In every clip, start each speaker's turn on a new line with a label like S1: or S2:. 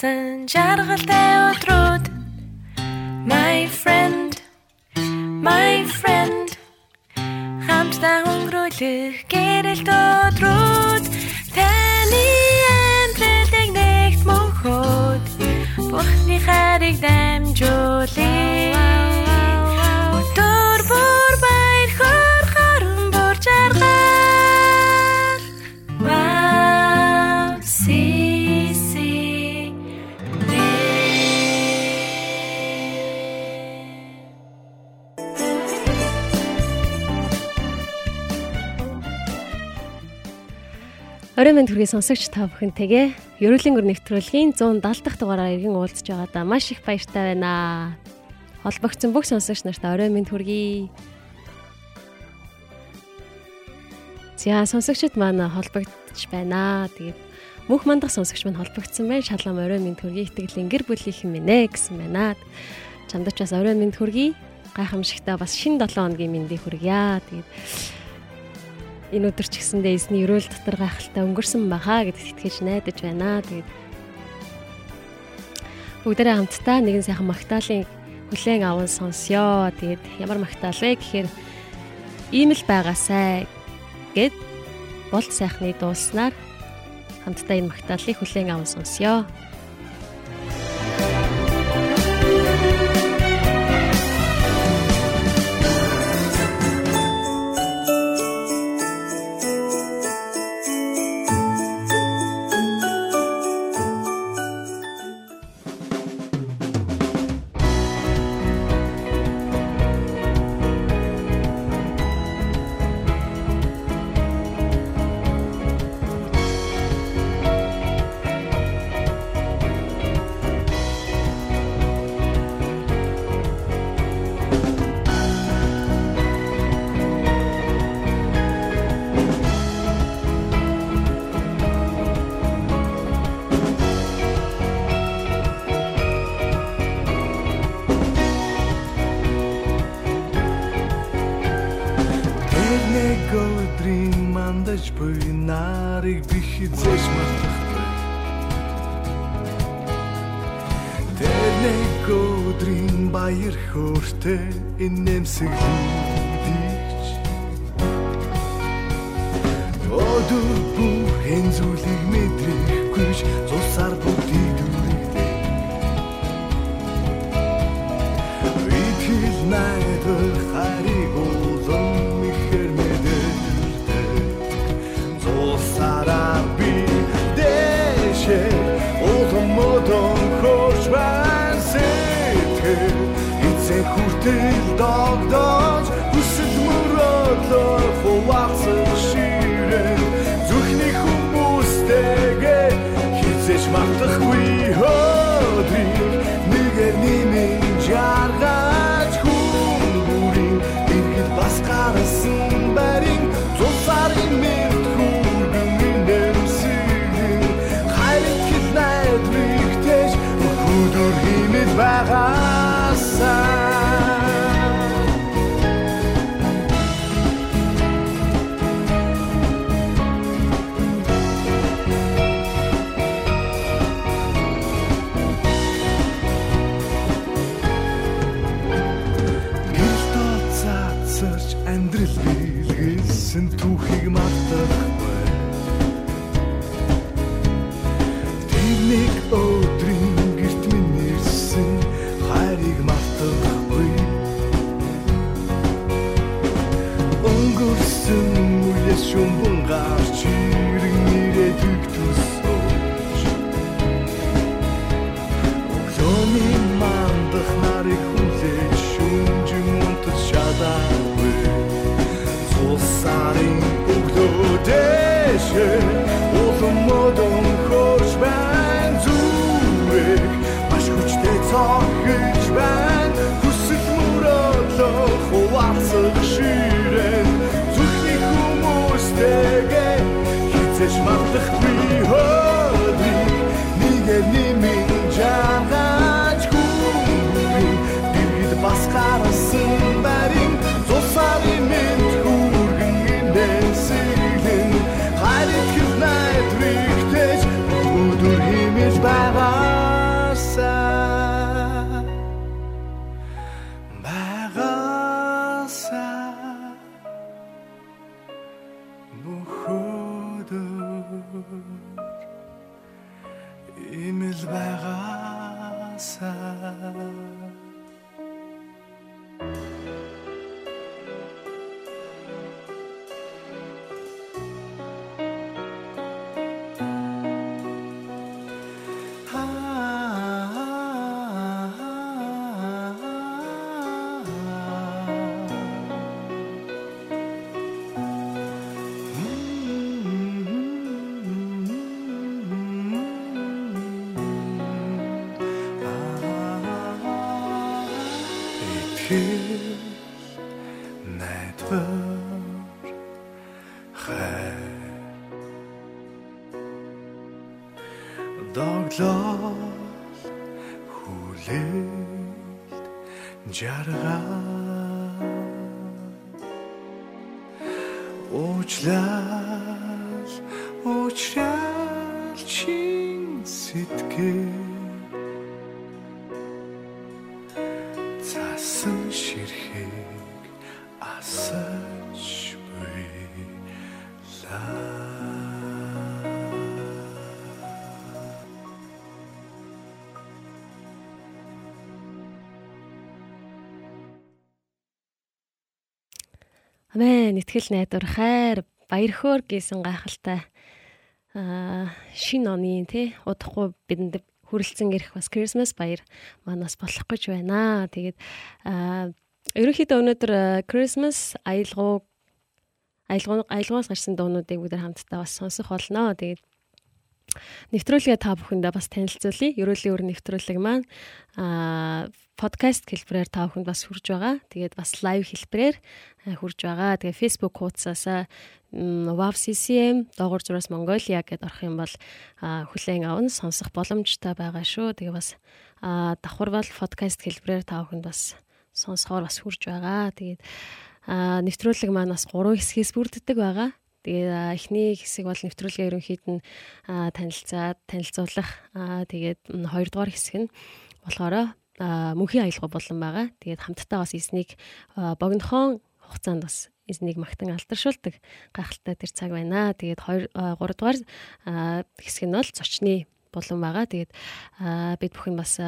S1: өнгөрсөн жаргалтай өдрүүд My friend My friend. Хамтдаа өнгөрүүлэх гэрэл өдрүүд таны амьдралыг нэгт мөнхөд Бурхны хайрыг дамжуулъя
S2: Орой мэнд хүргээ сонсогч та бүхэнтэйгээ Ерөөлийн гөр нэвтрүүлгийн 170 дахь дугаараар иргэн уулзж байгаадаа маш их баяртай байна. Холбогдсон бүх сонсогч нарт орой мэнд хүргэе. За сонсогчд маань холбогдож байна. Тэгээд мөнх мандах сонсогч маань холбогдсон байна. Шалам орой мэнд хүргэе. Итгэлийн гэр бүлийнхэн минь ээ гэсэн байна. Чамд ч бас орой мэнд хүргэе. Гайхамшигтай бас шин 7 хоногийн мэндийг хүргье. Тэгээд энэ өдөр ч гэсэндээ эзний өрөөл дотор гайхалтай өнгөрсөн баха гэдэгт итгэж найдаж байна. Тэгээд бүгдээрээ хамтдаа нэгэн сайхан магтаалын хүлээн аван сонсё. Тэгээд ямар магтаал вэ гэхээр ийм л байгаасай гэд болт сайхны дууснаар хамтдаа энэ магтаалыг хүлээн аван сонсё.
S3: till dog, dog. about terug. Найдвар хай доглол хүлээлт жаргал уучлал
S2: Амин итгэл найдвар хайр баяр хөөр гэсэн гайхалтай аа шин оны тий удахгүй бидэнд хүрэлцэн ирэх бас Christmas баяр манаас болох гэж байна. Тэгээд аа ерөнхийдөө өнөөдөр Christmas аялгау аялгау аялгаугаас гарсан дуунуудыг бүгд хамтдаа бас сонсох болно. Тэгээд нэвтрүүлгээ та бүхэндээ бас танилцуулъя. Ерөөлийн өр нэвтрүүлэг маань аа подкаст хэлбэрээр та бүхэнд бас хүрж байгаа. Тэгээд бас лайв хэлбэрээр хүрж байгаа. Тэгээд Facebook хуудасаас WAV CCM доогуур зураас Mongolia гэдээ орох юм бол хүлээн аван сонсох боломжтой байгаа шүү. Тэгээ бас давхар бол подкаст хэлбэрээр та бүхэнд бас сонсохоор бас хүрж байгаа. Тэгээд нэвтрүүлэг маань бас 3 хэсгээс бүрддэг байгаа. Тэгээд эхний хэсэг бол нэвтрүүлгээ ерөнхийд нь аа, танилцаад танилцуулах. Тэгээд м, хоёрдугаар хэсэг нь болохоор мөнхийн аялал болон байгаа. Тэгээд хамтдаа бас эзнийг богинохон хугацаанд бас эзнийг магтан алдаршуулдаг гайхалтай тэр цаг байна. Тэгээд 2 3 дугаар аа, хэсэг нь бол зочны болон байгаа. Тэгээд бид бүхэн бас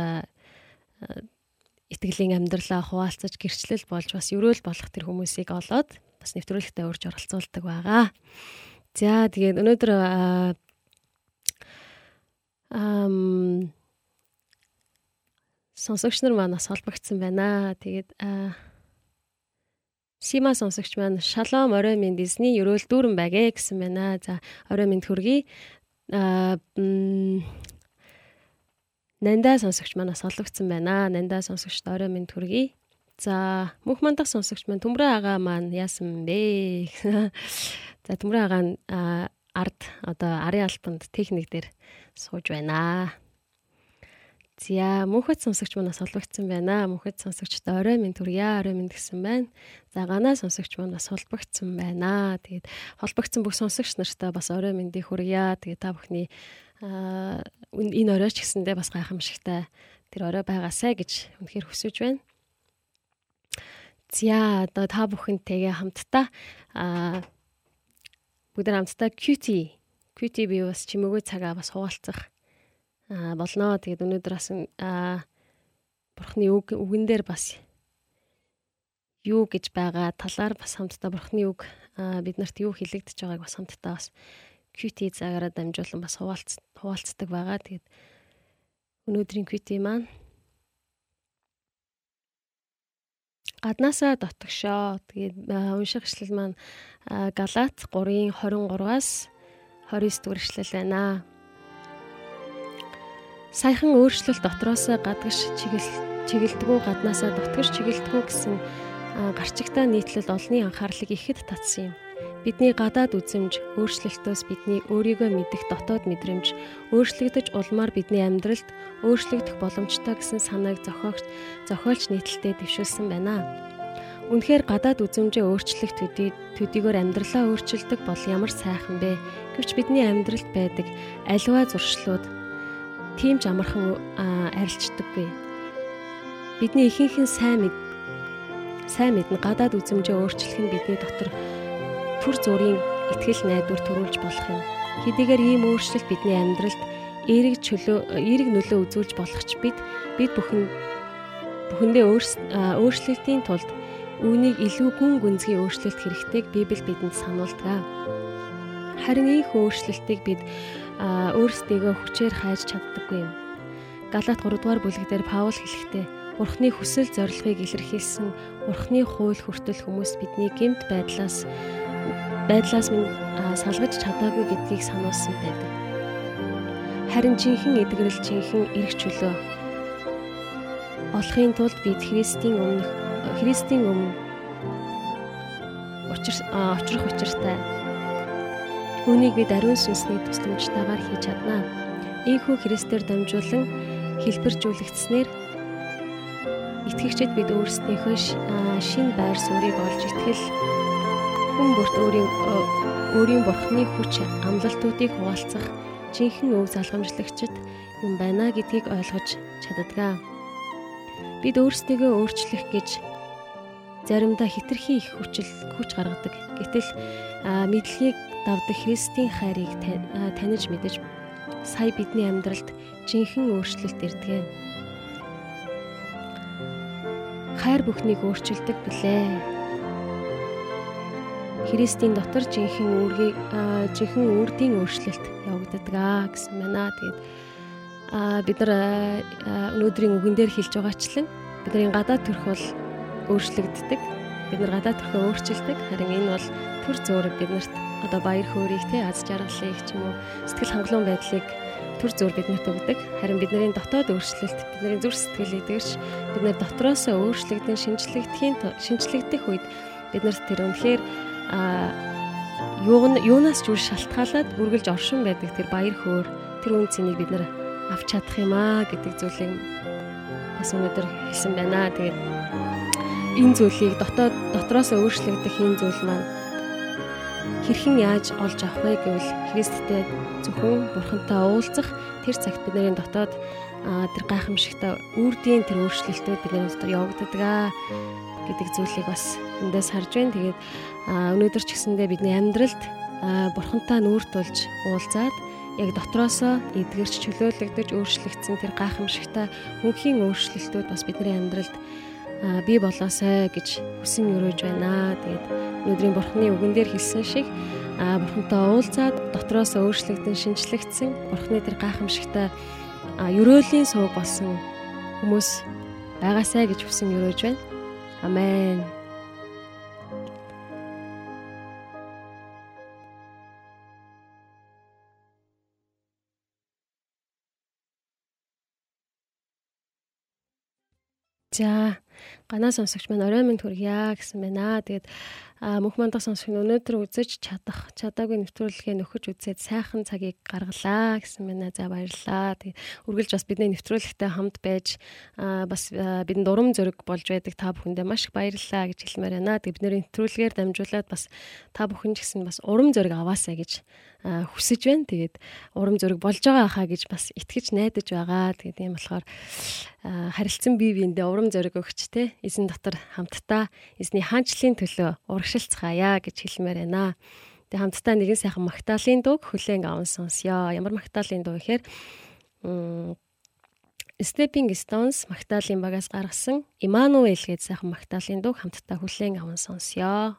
S2: итгэлийн амьдралаа хуваалцаж гэрчлэл болж бас өрөөл болох тэр хүмүүсийг олоод бас нэвтрүүлэгтээ урьж оролцуулдаг байгаа. За тэгээд өнөөдөр ам сонсогч нар манаас холбогдсон байна. Тэгээд Сима сонсогч маань шалом орой минь Дисни ерөөл дүүрэн байгээ гэсэн байна. За орой минь хүргэе. Аа Нандаа сонсогч манаас холбогдсон байна. Нандаа сонсогчд орой минь хүргэе. За мөнх мандах сонсогч маань Төмрөө агаа маань яасан бэ? За Төмрөө агаа нь ард одоо арын альбанд техник дээр сууж байна. За мөнхөд сонсогч манаас холбогдсон байна. Мөнхөд сонсогчд орой минь түргье орой минь гэсэн байна. За ганаа сонсогч манаас холбогдсон байна. Тэгээд холбогдсон бүх сонсогч нартай бас орой миньдийг хүргье. Тэгээд та бүхний энэ оройч гэсэндээ бас гайхамшигтай тэр орой байгаасай гэж үнэхээр хүсэж байна. За одоо та бүхэнтэйгээ хамтдаа аа бүгд хамтдаа QT QT би бас чимээгөө цагаа бас хуваалцах аа болно. Тэгээд өнөөдөр бас аа бурхны үг үгэн дээр бас юу гэж байгаа талаар бас хамтдаа бурхны үг аа биднэрт юу хэлэгдэж байгааг бас хамтдаа бас QT цагаараа дамжуулан бас хуваалц хуваалцдаг байгаа. Тэгээд өнөөдрийн QT маань гаднаасаа дотгошоо. Тэгээд унших эшлэл маань аа, Галаат 3-ын 23-аас 29 дугаар эшлэл байна. Саяхан өөрчлөлт дотроос гадагш чиглэл чигэлдэггүй гаднаасаа дотгош чигэлдэггүй гэсэн гарчигтай нийтлэл олонний анхаарлыг ихэд татсан юм. Бидний гадаад үзэмж өөрчлөлтөөс бидний өөрийгөө мэдэх дотоод мэдрэмж өөрчлөгдөж улмаар бидний амьдралд өөрчлөгдөх боломжтой гэсэн санааг зохиогч зохиолч нийтлэлтэй дэвшүүлсэн байна. Үнэхээр гадаад үзэмжээ өөрчлөх төдий төдийгөр амьдралаа өөрчилдөг бол ямар сайхан бэ? Гэвч бидний амьдралд байдаг аливаа зуршлууд тийм ч амархан арилждаггүй. Бидний ихэнх нь сайн мэд сайн мэднэ гадаад үзэмжээ өөрчлөх нь бидний дотор төр зүрийн итгэл найдвар төрүүлж болох юм. Хэдийгээр ийм өөрчлөлт бидний амьдралд эерэг чөлөө эерэг нөлөө үзүүлж болох ч бид бид бүхэн бүхэндээ өөрчлөлтийн тулд үүнийг илүү гүн гүнзгий өөрчлөлт хэрэгтэйг Библи бидэнд сануулдаг. Харин ийх өөрчлөлтийг бид өөрсдийгөө хүчээр хайж чаддаггүй юм. Галаат 3 дугаар бүлэг дээр Паул хэлэхдээ Бурхны хүсэл зорилгыг илэрхийлсэн Бурхны хууль хүртэл хүмүүс бидний гэмт байдлаас байдлаас минь салгаж чадаагүй гэдгийг сануулсан байдаг. Харин жинхэнэ эдгэрэл жинхэнэ эрх чөлөө олохын тулд бид Христийн өмнөх Христийн өмнө учир очих учиртай. Үүнийг бид ариун сүнсний тусламжтайгаар хийж чаднаа. Ийхүү Христээр дамжуулан хэлбэржүүлэгдснээр итгэгчид бид өөрсдийнхөө шин байр суурийг олж итгэл хүн бүрт өөрийн өөрийн бурхны хүч амлалтуудыг хуваалцах жинхэнэ өв залгамжлагчд юм байна гэдгийг ойлгож чаддгаа. Бид өөрсдийгөө өөрчлөх гэж заримдаа хитрхи их хүчил хүч гаргадаг. Гэтэл мэдлэгийг давдаг Христийн хайрыг таних мэдэж сая бидний амьдралд жинхэнэ өөрчлөлт ирдэг хайр бүхнийг өөрчилдөг билээ. Христийн дотор жинхэнэ үүргийг жинхэнэ үрдийн өөрчлөлт явагддаг гэсэн байна. Тэгээд бид нар өнөөдрийн үгэн дээр хэлж байгаачлан бидний гадаад төрх бол өөрчлөгддөг. Бид нар гадаад төрхөө өөрчилдөг. Харин энэ бол төр зөөр биднэрт одоо баяр хөөргийг те аз жаргалыг ч юм уу сэтгэл хангалуун байдлыг төр зөөр биднэрт өгдөг. Харин бидний дотоод өөрчлөлт, бидний зүрх сэтгэл эдгэрч бид нар дотроос өөрчлөгдөн шинжлэхдхийн шинжлэгдэх үед бид нарт тэр үнэхээр юунаас ч үл шалтгаалаад үргэлж оршин байдаг тэр баяр хөөр тэр үн цэнийг бид нар авч чадах юм аа гэдэг зүйлийг бас өнөөдөр хэлсэн байна. Тэгээд энэ зүйлийг дотоод дотроос өөрчлөгдөх энэ зүйл маань хэрхэн яаж олж авах вэ гэвэл Христтэй зөвхөн Бурхантай уулзах тэр цагт бидний дотоод тэр гайхамшигтай үрдийн тэр өөрчлөлтүүд бидний дотор явагддаг гэдэг зүйлийг бас эндээс харж байна. Тэгээд өнөөдөр ч гэсэндээ бидний амьдралд Бурхантай нүүр тулж уулзаад яг дотроосоо эдгэрч чөлөөлөгдөж өөрчлөгдсөн тэр гайхамшигтай мөнхийн өөрчлөлтүүд бас бидний амьдралд би болоосай гэж хүсэн өрөөж байна. Тэгээд өнөөдрийн бурхны үгэн дээр хэлсэн шиг бурхантай уулзаад дотроос өөрчлөгдөн шинчлэгдсэн бурхны тэр гайхамшигтай өрөөлийн сувг болсон хүмүүс байгаасай гэж хүсэн өрөөж байна. Амен. За ганаа сонсогч маань орой минь хүргье гэсэн байна. Тэгээд мөнх мандах сонсогч өнөөдөр үзэж чадах чадаагүй нэвтрүүлгээ нөхөж үзээд сайхан цагийг гаргалаа гэсэн байна. За баярлалаа. Тэгээд үргэлж бас бидний нэвтрүүлэгтэй хамт байж бас бидэнд урам зориг болж байдаг та бүхэндээ маш их баярлалаа гэж хэлмээр байна. Тэгээд бидний нэвтрүүлгээр дамжуулаад бас та бүхэн ч гэсэн бас урам зориг аваасаа гэж хүсэж байна. Тэгээд урам зориг болж байгаа хаа гэж бас итгэж найдаж байгаа. Тэгээд ийм болохоор харилцан бие биендээ урам зориг өгч те эзэн дотор хамтдаа эзний хаанчлалын төлөө урагшилцгаая гэж хэлмээр байна. Тэгээд хамтдаа нэгэн сайхан магтаалын дуу хүлээн аван сонсё. Ямар магтаалын дуу гэхээр Stepping Stones магтаалын багаас гаргасан Emmanuel гэдэг сайхан магтаалын дуу хамтдаа хүлээн аван сонсё.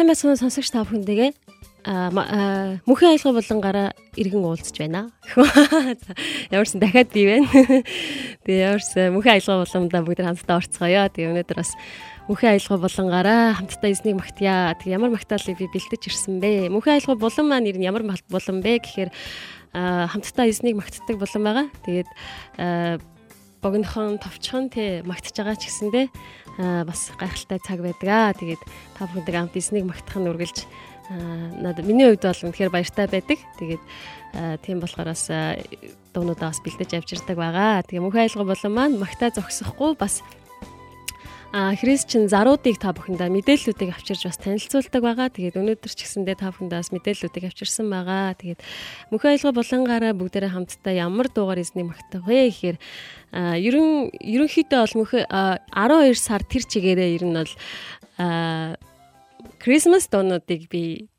S2: Сайн байцгаана сонсогч та бүхэндээ мөнхийн аялал болонгаараа иргэн уулзж байна. Ямарсан дахиад бий байна. Тэгээ ямарсан мөнхийн аялал боломдоо бүгд хамтдаа орцгоё. Тэгээ өнөөдөр бас мөнхийн аялал болонгаараа хамтдаа эзнийг магтъя. Тэгээ ямар магтаалыг би бэлдэж ирсэн бэ? Мөнхийн аялал болон маань ер нь ямар болон бэ гэхээр хамтдаа эзнийг магтдаг болон байгаа. Тэгээд богинохон товчхон тий магтж байгаа ч гэсэндээ бас гайхалтай цаг байдаг аа. Тэгээд та бүхэндээ хамт эзнийг магтах нь үргэлж надад миний хувьд бол үнэхээр баяртай байдаг. Тэгээд тийм болохоор бас дуунуудаа бас бэлдэж авчирдаг байгаа. Тэгээ мөнх айлга болон маань магтаа зогсохгүй бас А христчин заруудыг та бүхэндээ мэдээллүүдийг авчирж бас танилцуулдаг байгаа. Тэгээд өнөөдөр ч гэсэндээ та бүхэндээ бас мэдээллүүдийг авчирсан байгаа. Тэгээд мөнх айлга болонгаараа бүгдээрээ хамтдаа ямар дуугаар эзнийг магтах вэ гэхээр ерөн ерөнхийдөө бол мөнх 12 сар тэр чигээрээ ер нь бол Christmas дуунуудыг би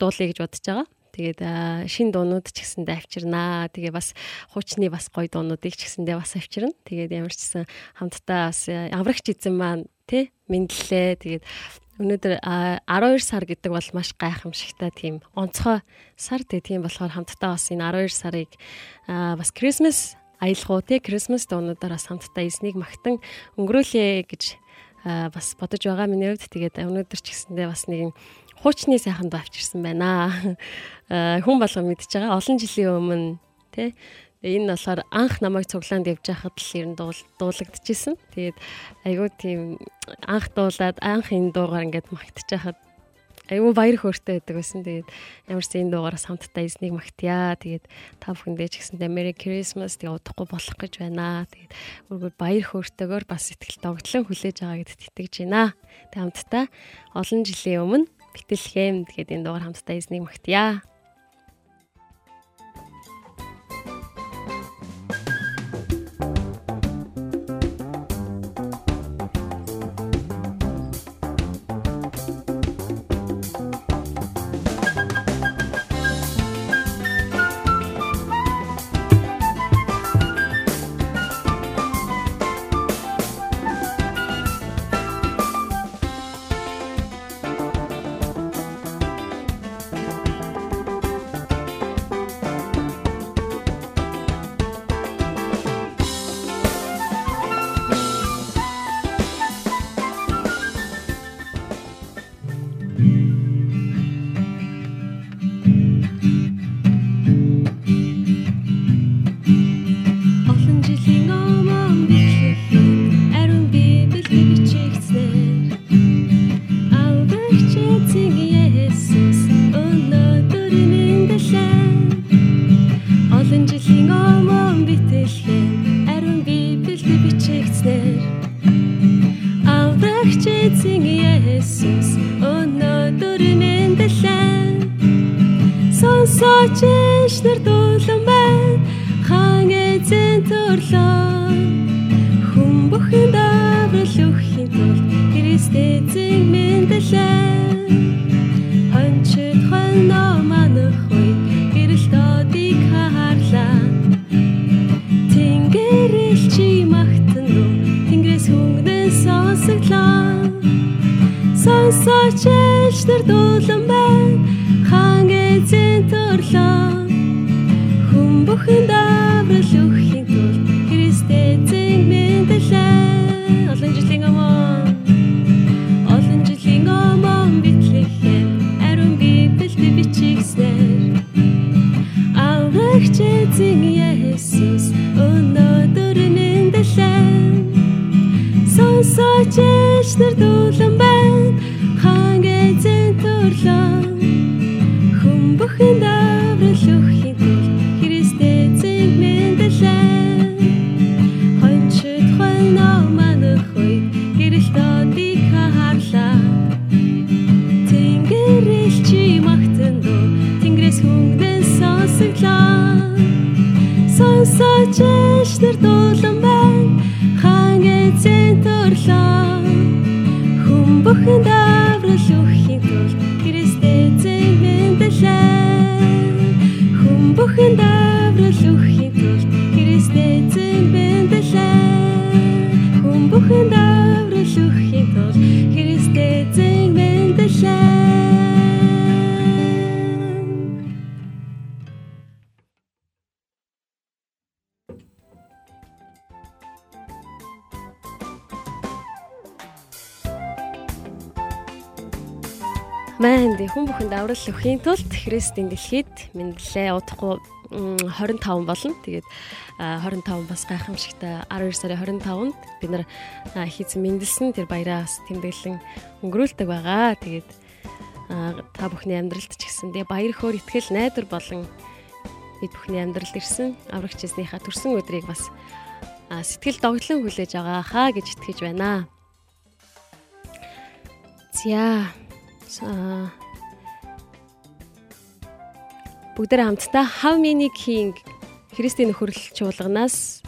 S2: дуулъя гэж бодож байгаа. Тэгээд шин дуунууд ч гэсэндээ авчирнаа. Тэгээ бас хуучны бас гоё дуунуудыг ч гэсэндээ бас авчирна. Тэгээд ямар ч гэсэн хамтдаа бас аврагч эзэн маань тий мэдлээ. Тэгээд өнөөдөр 12 сар гэдэг бол маш гайхамшигтай тийм онцгой сар тий тийм болохоор хамтдаа бас энэ 12 сарыг бас Christmas аялгуу тий Christmas дуунуудаар бас хамтдаа эзнийг магтан өнгөрөөлье гэж бас бодож байгаа миний хувьд тэгээд өнөөдөр ч гэсэндээ бас нэг хуучны сайхан дуу авчирсан байна. Хүн болго мэдж байгаа. Олон жилийн өмнө тий энэ болохоор анх намайг цуглаанд явж байхад л ер нь дуулагдчихсэн. Тэгээд айгүй тийм анх дуулаад анх энэ дуугаар ингээд магтж байхад Айгүй баяр хөөртэй байдаг байсан. Тэгээд ямар ч энэ дуугаараас хамтдаа эзнийг магтъя. Тэгээд та бүхэндээ ч гэсэндээ Merry Christmas тэгээ удахгүй болох гэж байна. Тэгээд өөргөр баяр хөөртэйгээр бас сэтгэл догтлон хүлээж байгаа гэдэгт итгэж байна. Тэгээд хамтдаа олон жилийн өмнө Бэтэлхэм тэгээд энэ дуугаар хамтдаа эзнийг магтъя. Сонсож эшлэр дуулан байна. Хаан эзэн төрлөө. Хүм бүхэн даврал өгөхийн тулд Христ эзэн мэндэлээ хүм бүхэн даврал өгөхийн тулд Христ эзэн мэндэлээ хүм бүхэн даврал өгөхийн тулд Христ эзэн мэндэлээ хүн бүхэнд аврал өхийн тулд Христийн дэлхийд мэдлээ удахгүй 25 болно. Тэгээд 25 бас гайхамшигтай 12 сарын 25-нд бид нар хийц мэндэлсэн тэр баяраас тэмдэглэн өнгөрүүлдэг байгаа. Тэгээд та бүхний амьдралд ч гэсэн тэгээ баяр хөөр итгэл найдар болон бид бүхний амьдралд ирсэн аврагч эзнийхаа төрсөн өдрийг бас сэтгэл догтлон хүлээж байгаа хаа гэж итгэж байна. За бүгдээ хамтдаа How many king Христийн нөхөрл чуулганаас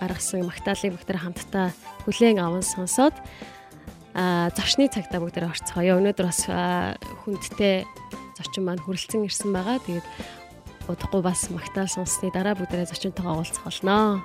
S2: гаргасан магтаалыг бүгдээ хамтдаа хүлээн аван сонсоод зочны цагтаа бүгдээ орцгоё. Өнөөдөр бас хүндтэй зочин маань хүрэлцэн ирсэн байгаа. Тэгээд удахгүй бас магтаал сонссны дараа бүгдээ зочинтойгоо уулзах болно.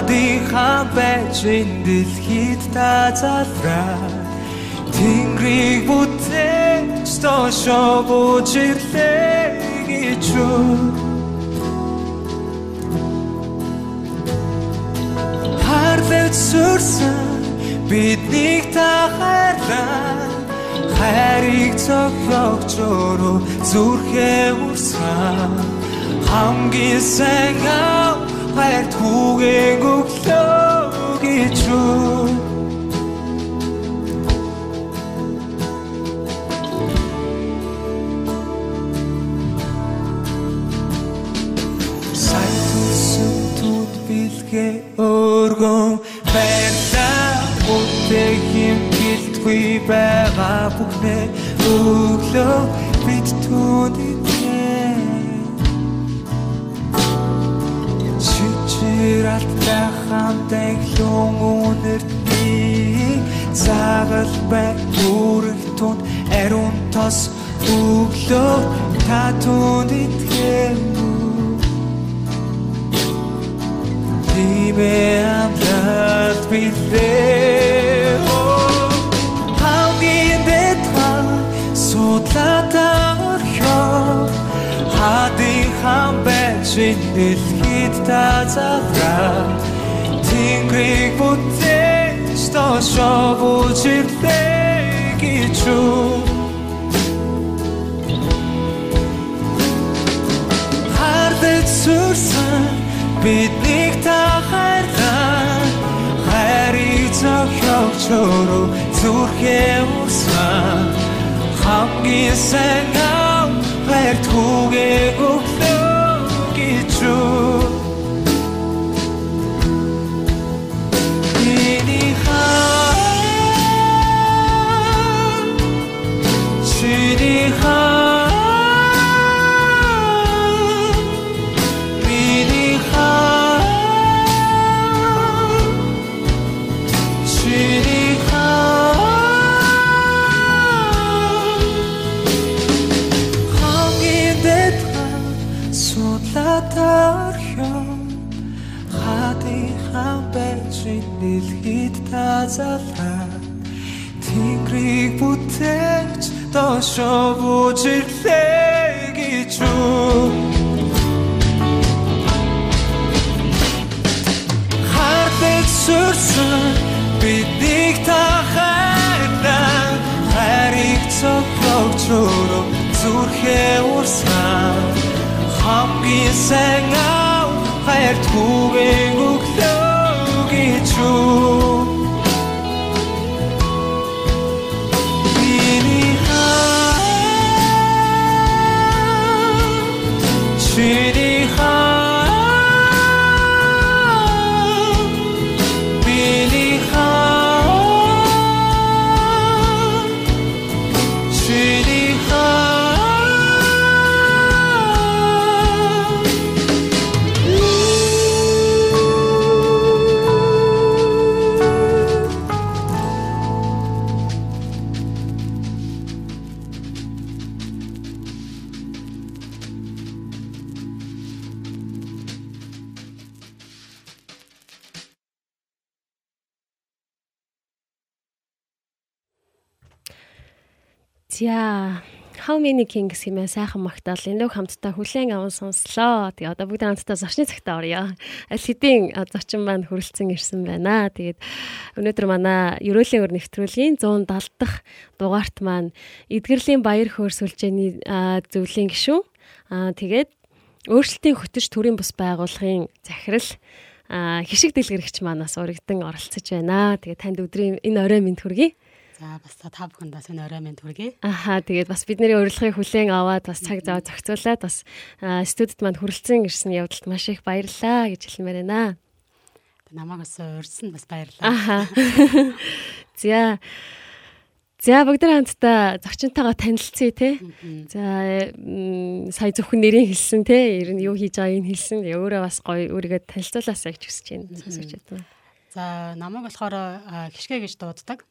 S3: Хадийнхаа байж энэ дэлхийд та залраа. Тэнгэрийг бүтээч тошоо бүжирлээ гэж юу Харлаж сүрсэн биднийг та хайрлаа. Хайрыг цогцогч өөрөө зүрхээ урсан хамгийн сайн гав хайр түгээн өглөө гэж юу Сайтусан тут билгээ өргөн. Баярлаа бүтээ хим гэлтгүй байгаа бүхнээ. Өглөө бид түүнийг Чичиралтай хамтай хүн үнэртний цагал бай үрэх тунд ариун тос өглөө. Та түнд итгэв Тибе амлалт билээ Хамгийн дэдхан судлаад орхио Хадын хам байж дэлхийд та завраа Тэнгэрийг бүтээж тошоо бүжирлээ гэж юу Хардаж сүрсэн биднийг та хайрлаа хайрыг зохиогч өөрөө зүрхээ урсан хамгийн сайн ав хайр түгээ та залраа Тэнгэрийг бүтээгч доошоо бүжиглээ гэж үү Хартэг сүрсэн биднийг та хайрлаа Хайрыг цогцолж өрөө зүрхээ урсан хамгийн сайн аа хайр түгээн өглөө гэж үү
S2: За How many kings хэмээн сайхан магтаал энэ лөг хамтдаа хүлээн аван сонслоо. Тэгээ одоо бүгд хамтдаа зочны цагтаа орё. Аль хэдийн зочин маань хүрэлцэн ирсэн байна. Тэгээд өнөөдөр манай Ерөөлийн өр нэвтрүүлгийн 170 дахь дугаарт маань Эдгэрлийн баяр хөөр сүлжээний зөвлөлийн гишүүн. Аа тэгээд өөрчлөлтийн хөтөч төрийн бус байгууллагын захирал хишиг дэлгэрэгч манаас урагдан оролцож байна. Тэгээд танд өдрийн энэ орой минь хүргэе.
S4: За бас та та бүхэндээ энэ орой минь хүргэе.
S2: Аха тэгээд бас бидний урилгыг хүлээн аваад бас цаг зав зохицуулаад бас студид манд хүрэлцэн ирсэн явдалд маш их баярлалаа гэж хэлмээр байна.
S4: Намайг бас урьдсан бас баярлалаа.
S2: Аха. За. За бүгд хамтдаа зочинтойгоо танилцъя те. За сая зөвхөн нэрийн хэлсэн те. Ер нь юу хийж байгааг нь хэлсэн. Өөрөө бас гоё өөрийгөө танилцуулаасаа гэж хүсэж байна.
S4: За намайг болохоор гიშгэ гэж дууддаг.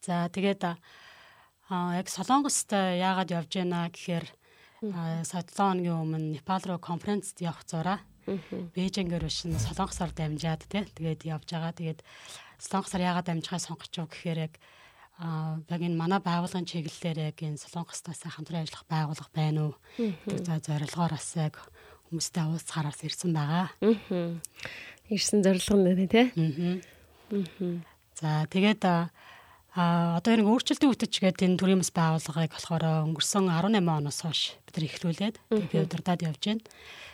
S4: За тэгээд а яг Солонгост яагаад явж байна гэхээр 7 хоногийн өмнө Непал руу конференцд явах зураа. Бээжингээр бишин Солонгосоор дамжаад тий тэгээд явж байгаа. Тэгээд Солонгосоор яагаад дамжихаа сонгоч юу гэхээр яг а яг энэ манай байгууллагын чиглэлээр яг энэ Солонгостоос хамтран ажиллах байгууллага байна уу? Тэр за зорилгоор бас яг хүмүүстэй уулзахаараас ирсэн байгаа.
S2: Ирсэн зорилго нь тий.
S4: Аа. За тэгээд а одоо энэ өөрчлөлтийн үтж гэдэг энэ төрийн бас байгууллагыг болохоор өнгөрсөн 18 оноос хойш бид нар эхлүүлээд тэгээд удирдаад явж байна.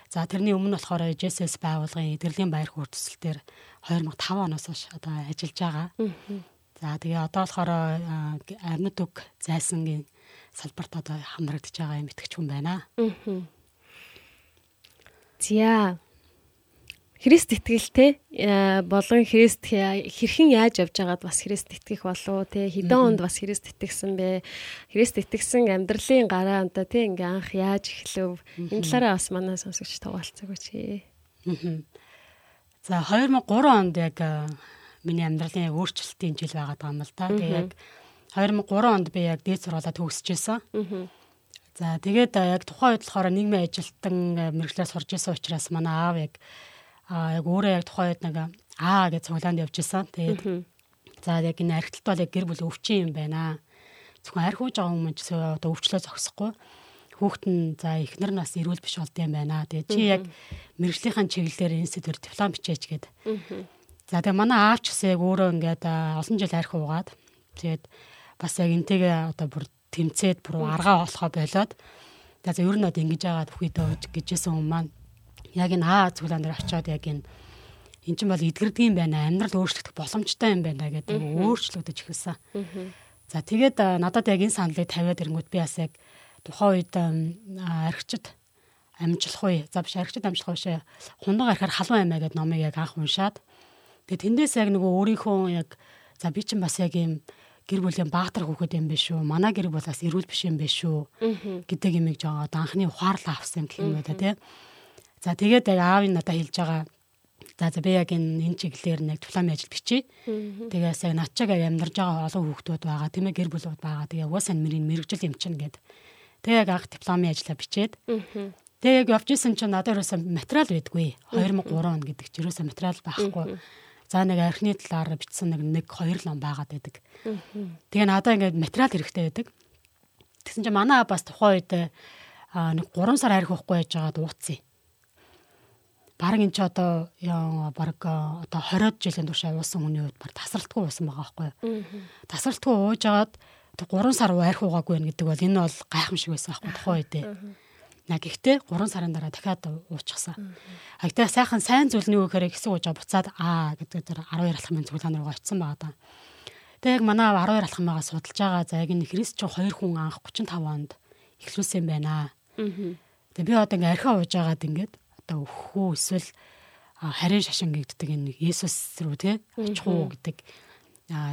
S4: За тэрний өмнө болохоор JSS байгууллагын эдгэрлийн баяр хөөр төсөл дээр 2005 оноос хойш одоо ажиллаж байгаа. За тэгээ одоо болохоор а, амьд үг зайсангийн салбарт одоо хамрагдаж байгаа юм итгэж хүн байна.
S2: За. Христ итгэлтэй болон Христ хэрхэн яаж явж байгаад бас Христ итгэх болов те хэдэн онд бас Христ итгэсэн бэ? Христ итгэсэн амьдралын гараа онтой те ингээ анх яаж эхлэв? Энэ талаараа бас манай сонсогч тугаалцаг үчи.
S4: За 2003 онд яг а, миний амьдралын өөрчлөлтийн жил байгаад байгаа юм л да. Тэгээ яг 2003 онд би яг дээд сургуулаа төгсөжсэн. За тэгээд а, яг тухайн үед болохоор нийгмийн ажилтан а, мэрэгчлэр сурж исэн учраас манай аав яг а яг өөрөө яг тухайн үед нэг аа гэж цуглаанд явж исэн. Тэгээд за яг энэ архитект бол яг гэр бүл өвчин юм байна. Зөвхөн арх ууж байгаа хүмүүс ч одоо өвчлөө зогсохгүй. Хүүхэд нь за эхнэр нас эрүүл биш болд юм байна. Тэгээд чи яг мэрэгжлийнхэн чиглэлээр энэ сэдвэр диплом бичээч гээд. За тэгээ манай аав ч гэсэн яг өөрөө ингээд олон жил арх уугаад тэгээд бас яг энтэйгээ одоо бүр тэмцээд бүр аргаа олохоо болоод за ер нь одоо ингэж яагаад бүхийдөө гэжсэн хүмүүс маань яг энэ аа цуглаан дээр очиод яг энэ эн чинь бол эдгэрдэг юм байна амьдрал өөрчлөгдөх боломжтой юм байна гэдэг өөрчлөгдөж эхэлсэн. За тэгээд а, надад яг энэ саналыг тавиад ирэнгүүт би бас яг тухайн үед архичд амжилах үе за биш архичд амжилах үе хундаг архаар халуун аймаа гэдэг номыг яг анх уншаад тэгээд тэндээс яг нөгөө өөрийнхөө яг за би чинь бас яг юм гэр бүлийн баатар хүүхэд юм биш үү манай гэр бүл бас эрүүл биш юм биш үү гэдэг юмыг жоо анхны ухаарлаа авсан гэх юм байна те за тэгээд яг аав нь надад хэлж байгаа За за би яг энэ энэ чиглэлээр нэг дипломын ажил бичье. Тэгээс яг над чиг амьдарж байгаа олон хүүхдүүд байгаа. Тийм ээ гэр бүлүүд байгаа. Тэгээ угаасаа миний мэрэгжил юм чинь гээд. Тэгээ яг анх дипломын ажлаа бичээд. Тэгээ яг явж исэн чинь надад ерөөсөө материал байдгүй. 2003 он гэдэг чинь ерөөсөө материал байхгүй. За нэг архины талаар бичсэн нэг нэг хоёр ном байгаад байдаг. Тэгээ надад ингээд материал хэрэгтэй байдаг. Тэгсэн чинь манай бас тухайн үед аа нэг 3 сар арх уухгүй яж байгаад ууцсан. Бараг эн чи одоо бараг одоо 20 жилийн турш уусан хүний үед баг тасралтгүй уусан байгаа байхгүй юу. Тасралтгүй ууж агаад 3 сар арх уугаагүй байх гэдэг бол энэ бол гайхамшиг байсан байхгүй тухайн үедээ. На гэхдээ 3 сарын дараа дахиад уучихсан. А гэтээ сайхан сайн зүйлний үгээр хэсэг уужаа буцаад аа гэдэг дээр 12 алхмын цуглаан руу очисон байгаа даа. Тэгээ яг манай 12 алхмаагаа судалж байгаа. За яг энэ Христ ч 2 хүн анх 35 онд эхлүүлсэн байна. Тэгээ би одоо ингээ архиа ууж байгаад ингээд одоо өхөө эсвэл харийн шашин гэгддэг энэ Есүс рүү тий очих уу гэдэг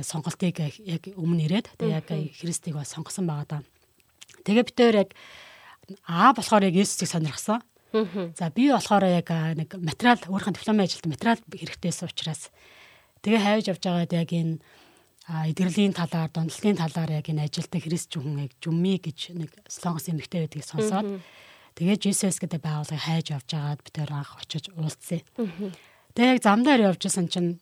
S4: сонголтыг яг өмнө ирээд тэгээ яг Христийг бас сонгосон байгаа даа. Тэгээ бид тээр яг А болохоор яг Есүсийг сонирхсан. За би болохоор яг нэг материал өөрийнхөө дипломын ажилд материал хэрэгтэйсэн учраас тэгээ хайж явж байгаад яг энэ эдгэрлийн талаар, дундлагын талаар яг энэ ажилтдаг Христ хүн яг жүми гэж нэг слогос эмэгтэй байдгийг сонсоод тэгээ Jesus гэдэг байгууллагыг хайж явж байгаад бид тэр анх очиж уулзсан. Тэгээ яг замдаар явж исэн чинь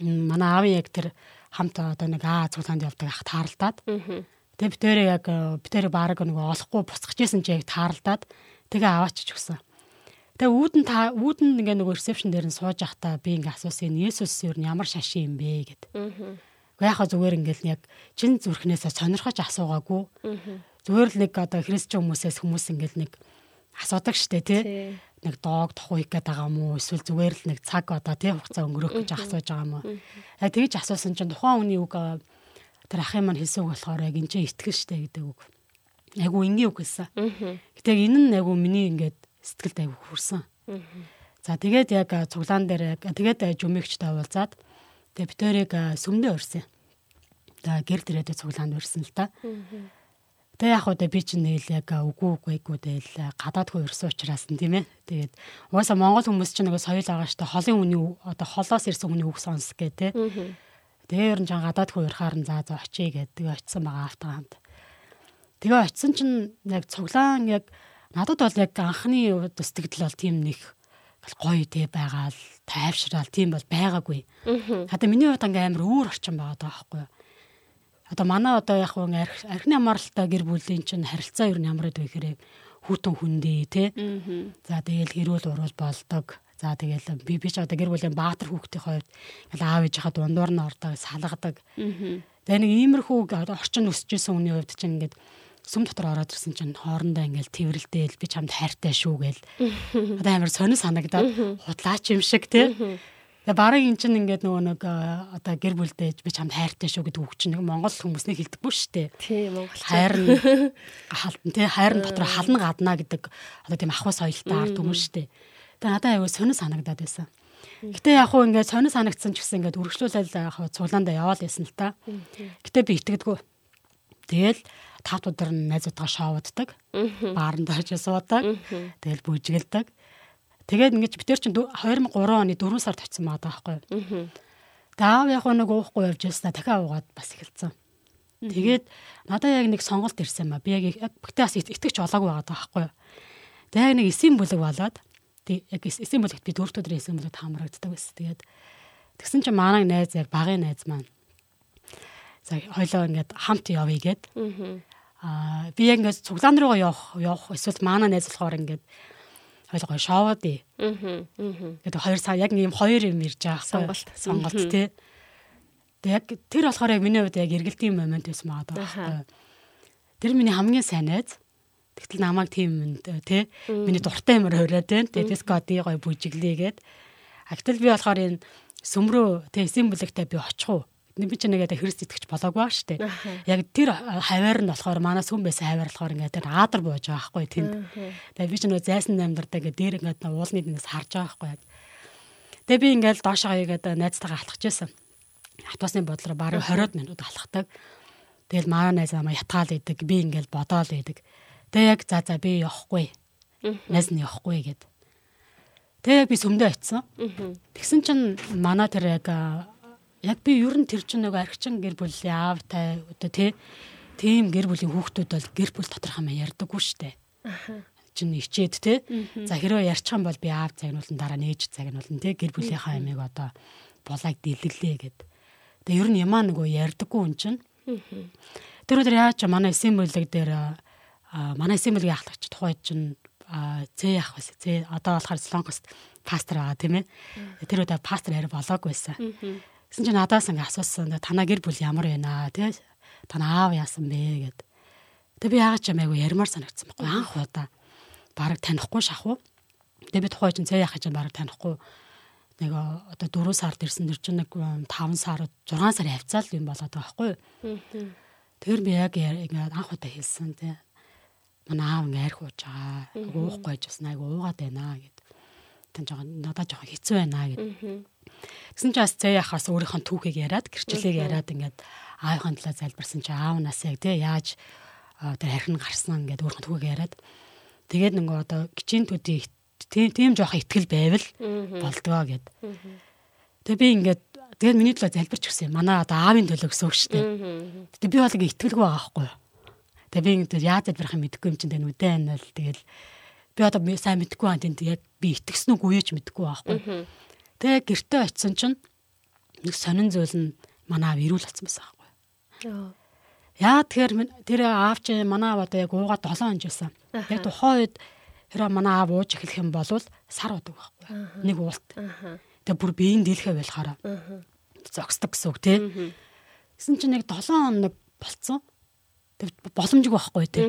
S4: манай аавын яг тэр хамт одоо нэг аа цуглаанд явдаг ах тааралдаад Тэгээ би тэрээ яг би тэрээ баг нэг олохгүй буцах гэсэн чи яг тааралдаад тэгээ аваачих өгсөн. Тэгээ үүдэн та үүдэн ингээ нөгөө ресепшн дээр нь сууж явахдаа би ингээ асуусан Есүс юу ямар шашин юм бэ гэд. Уу яхаа зүгээр ингээл яг чин зүрхнээсээ сонирхож асуугаагүй. Зүгээр л нэг одоо христчэн хүмүүсээс хүмүүс ингээл нэг асуудаг штэ тий. Нэг доог тохуйг гэдэг байгаа мó эсвэл зүгээр л нэг цаг одоо тий хугацаа өнгөрөх гэж асууж байгаа мó. Яг тэгж асуусан чинь тухайн хүний үг тэр ахын маань хэлсэн үг болохоор яг энэ чинь итгэл штэ гэдэг үг. Айгу энгийн үг хэлсэн. Гэтэ яг энэ нь айгу миний ингээд сэтгэлд айгу хүрсэн. За тэгээд яг цуглаан дээр яг тэгээд жүмигчтэй уулзаад тэгээд битэрийг сүмдээ өрсөн. За гэр дээрээ цуглаанд өрсөн л та. Тэгээ яг удаа би чинь нээл яг үгүй үгүй үгүй тэгэл гадаад хөө ирсэн учраас нь тийм ээ. Тэгээд угаасаа монгол хүмүүс чинь нөгөө соёл байгаа штэ холын үний одоо холоос ирсэн хүний үг сонсох гэ тэ. Тэгээ ер нь жан гадаад хөө ярахаар нь заа заа очие гэдэг очисон байгаа автоганд. Тэгээ очисон чинь яг цуглаан яг надад бол яг анхны сэтгэл бол тийм нэг гоё тий байгаа л тайвшраал тийм бол байгаагүй. Хада миний хувьд ингээм амар өөр орчин байгаа даа байхгүй юу. Одоо манай одоо яг хөө архины амралтай гэр бүлийн чинь харилцаа ямар байдаг вэ гэхээр хүүтэн хүндээ тий. За тэгэл хэрүүл урал болдог. За тэгэл би би ч одоо гэр бүлийн баатар хүүхдийн хувьд аав ээжийнхаа дундуур нь ордог, салгадаг. Тэгээ нэг иймэрхүү орчин өсөжсэн хүний хувьд чинь ингээд сүм дотор ороод ирсэн чинь хоорондоо ингээл тэрвэрлдээл би чамд хайртай шүү гээл. Одоо амар сонир санагдаад худлаач юм шиг тий. Тэгээ барыг эн чинь ингээд нөгөө нэг одоо гэр бүлдээ би чамд хайртай шүү гэдэг үг чинь нэг монгол хүмүүс нэг хэлдэггүй шүү дээ.
S2: Тийм монгол.
S4: Хайр нь халтан тий хайр нь дотор хална гадна гэдэг одоо тийм ахуй соёлтой ард хүмүүс шүү дээ. Тэгээ надад аягүй сонир санагдаад байсан. Гэтэ яг хуу ингээд сонир санагдсан ч гэсэн ингээд үргэлжлүүлэл яг хуу цуглаандаа яваал байсан л та. Гэтэ би итгэдэггүй. Тэгэл тав өдөр найзуудгаа шоуддаг. Баарнд очиж суудаг. Тэгэл бүжгэлдэг. Тэгээд ингэж битэр чинь 2003 оны 4 сард очсон байгаа байхгүй. Даав яг нэг уухгүй явж яснаа дахиад уугаад бас эхэлсэн. Тэгээд надад яг нэг сонголт ирсэн ба. Би яг гэтээ бас итгэж болоогүй байгаа байхгүй. Тэгээд нэг эсийн бүлэг болоод яг эсийн бүлэгт би дөрөвт өдөр эсийн бүлэгт хамрагддаг байсан. Тэгээд тэгсэн чинь манай найз яг багын найз маань за хоёлоо ингээд хамт явъя гэд. Аа би яг ингээд цуглаан руугаа явах явах эсвэл манай найз болохоор ингээд хоёлоо шоуд ээ. Аа. Тэгээд хоёр сар яг ийм хоёр юм ирж байгаа
S2: сонголт
S4: сонголт тий. Тэг яг тэр болохоор яг миний хувьд яг эргэлтийн момент байсан байгаа даа. Тэр миний хамгийн сайн найз. Тэгтэл намайг тийм тий миний дуртай юмар хориод байна. Тэгээ дискоди гоё бүжиглээгээд. Агтал би болохоор энэ сүмрөө тий эсийн бүлэгтээ би очих уу? Ч нэгээд христ итгэж болоогүй ба штэ. Яг тэр хаваар нь болохоор манай сүм байсан хаваар болохоор ингээд тэр аадар бууж байгаа байхгүй тэнд. Тэгээ би ч нөө зайсан амьдардаг ингээд дээр ингээд уулны дэнээс харж байгаа байхгүй. Тэгээ би ингээд доошоо игээд найзтайгаа алхаж байсан. Автобусны бодлоор бараг 20 минут алхахдаг. Тэгэл манай найз намайг ятгаал идэг. Би ингээд бодоол идэг. Тэгээ яг за за би явахгүй. Найз нь явахгүй гэд. Тэгээ би сүмдээ очисон. Тэгсэн чинь манай тэр яг яг би ер нь тэр чинь нэг архичин гэр бүлийн аавтай одоо тий тийм гэр бүлийн хүүхдүүд бол гэр бүл доторх юм ярьдаггүй штэ. чинь ичээд те. За хэрвээ ярьчих юм бол би аав загнуулан дараа нээж загнуулан те гэр бүлийнхаа ямиг одоо булайг дэлгэлээ гэд. Тэгээ ер нь ямаа нөгөө ярьдаггүй хүн чинь. Тэр өдөр яаж манай эсийн бүлэг дээр манай эсийн бүлгийн ахлагч тухайд чинь зээ явах байсан. Зээ одоо болохоор Солонгост пастор байгаа тийм ээ. Тэр удаа пастор арай болоог байсан. Гэсэн чинь надаас ингээ асуусан. Танаа гэр бүл ямар байна тий? Танаа аав яасан бэ гэд. Тэгээ би яагаад ч юм айгу ярмаар санагдсан байхгүй анх удаа. Бараг танихгүй шахуу. Тэгээ би тухай чинь цай яхаж бараг танихгүй нэг одоо 4 сард ирсэн дэр чинь нэг 5 сар 6 сар явцаал юм болоод байгаа байхгүй. Тэр би яг ингээд анх удаа хэлсэн тий. Манай аав ингээ арх ууж байгаа. Уухгүй бас айгу уугаад байна гэд. Тэн жоо надад жоохон хэцүү байна гэд. Гэсэн чи бас цай яхаас өөрийнхөө түүхийг яриад гэрчлэлийг яриад ингээд аавынхаа талаа залбирсан чи аав нас яг тий яаж тэр харин гарсан ингээд өөрхөн түүхийг яриад тэгээд нөгөө одоо гिचийн төдий тийм тийм жоохон ихтгэл байвал болдгоо гэд. Тэгээ би ингээд тэгээд миний төлөө залбирч гисэн. Манай одоо аавын төлөө гэсэн үг шүү дээ. Тэгээд би бол ингээд итгэлгүй байгаа байхгүй юу. Тэгээ би ингээд яаж залбирах юм мэдэхгүй юм чинь тэгээ нүдэн анал тэгэл би одоо сайн мэдэхгүй байна тийм яг би итгэсэн үгүй юу ч мэдэхгүй байхгүй. Тэгээ гэртээ очисон чинь нэг сонин зүйл нь манай аав ирүүл болсон байсан байхгүй. Яа тэгэхээр тэр аав чи манай аав одоо яг уугаад 7 хоног байсан. Яг тухайн үед тэр манай аав ууж эхлэх юм бол сар удаг байхгүй. Нэг уулт. Тэгээ бүр биеийн дийлхэ болохоор зогсдог гэсэн үг тий. Гэсэн чинь нэг 7 хоног болцсон. Тэг боломжгүй байхгүй тий.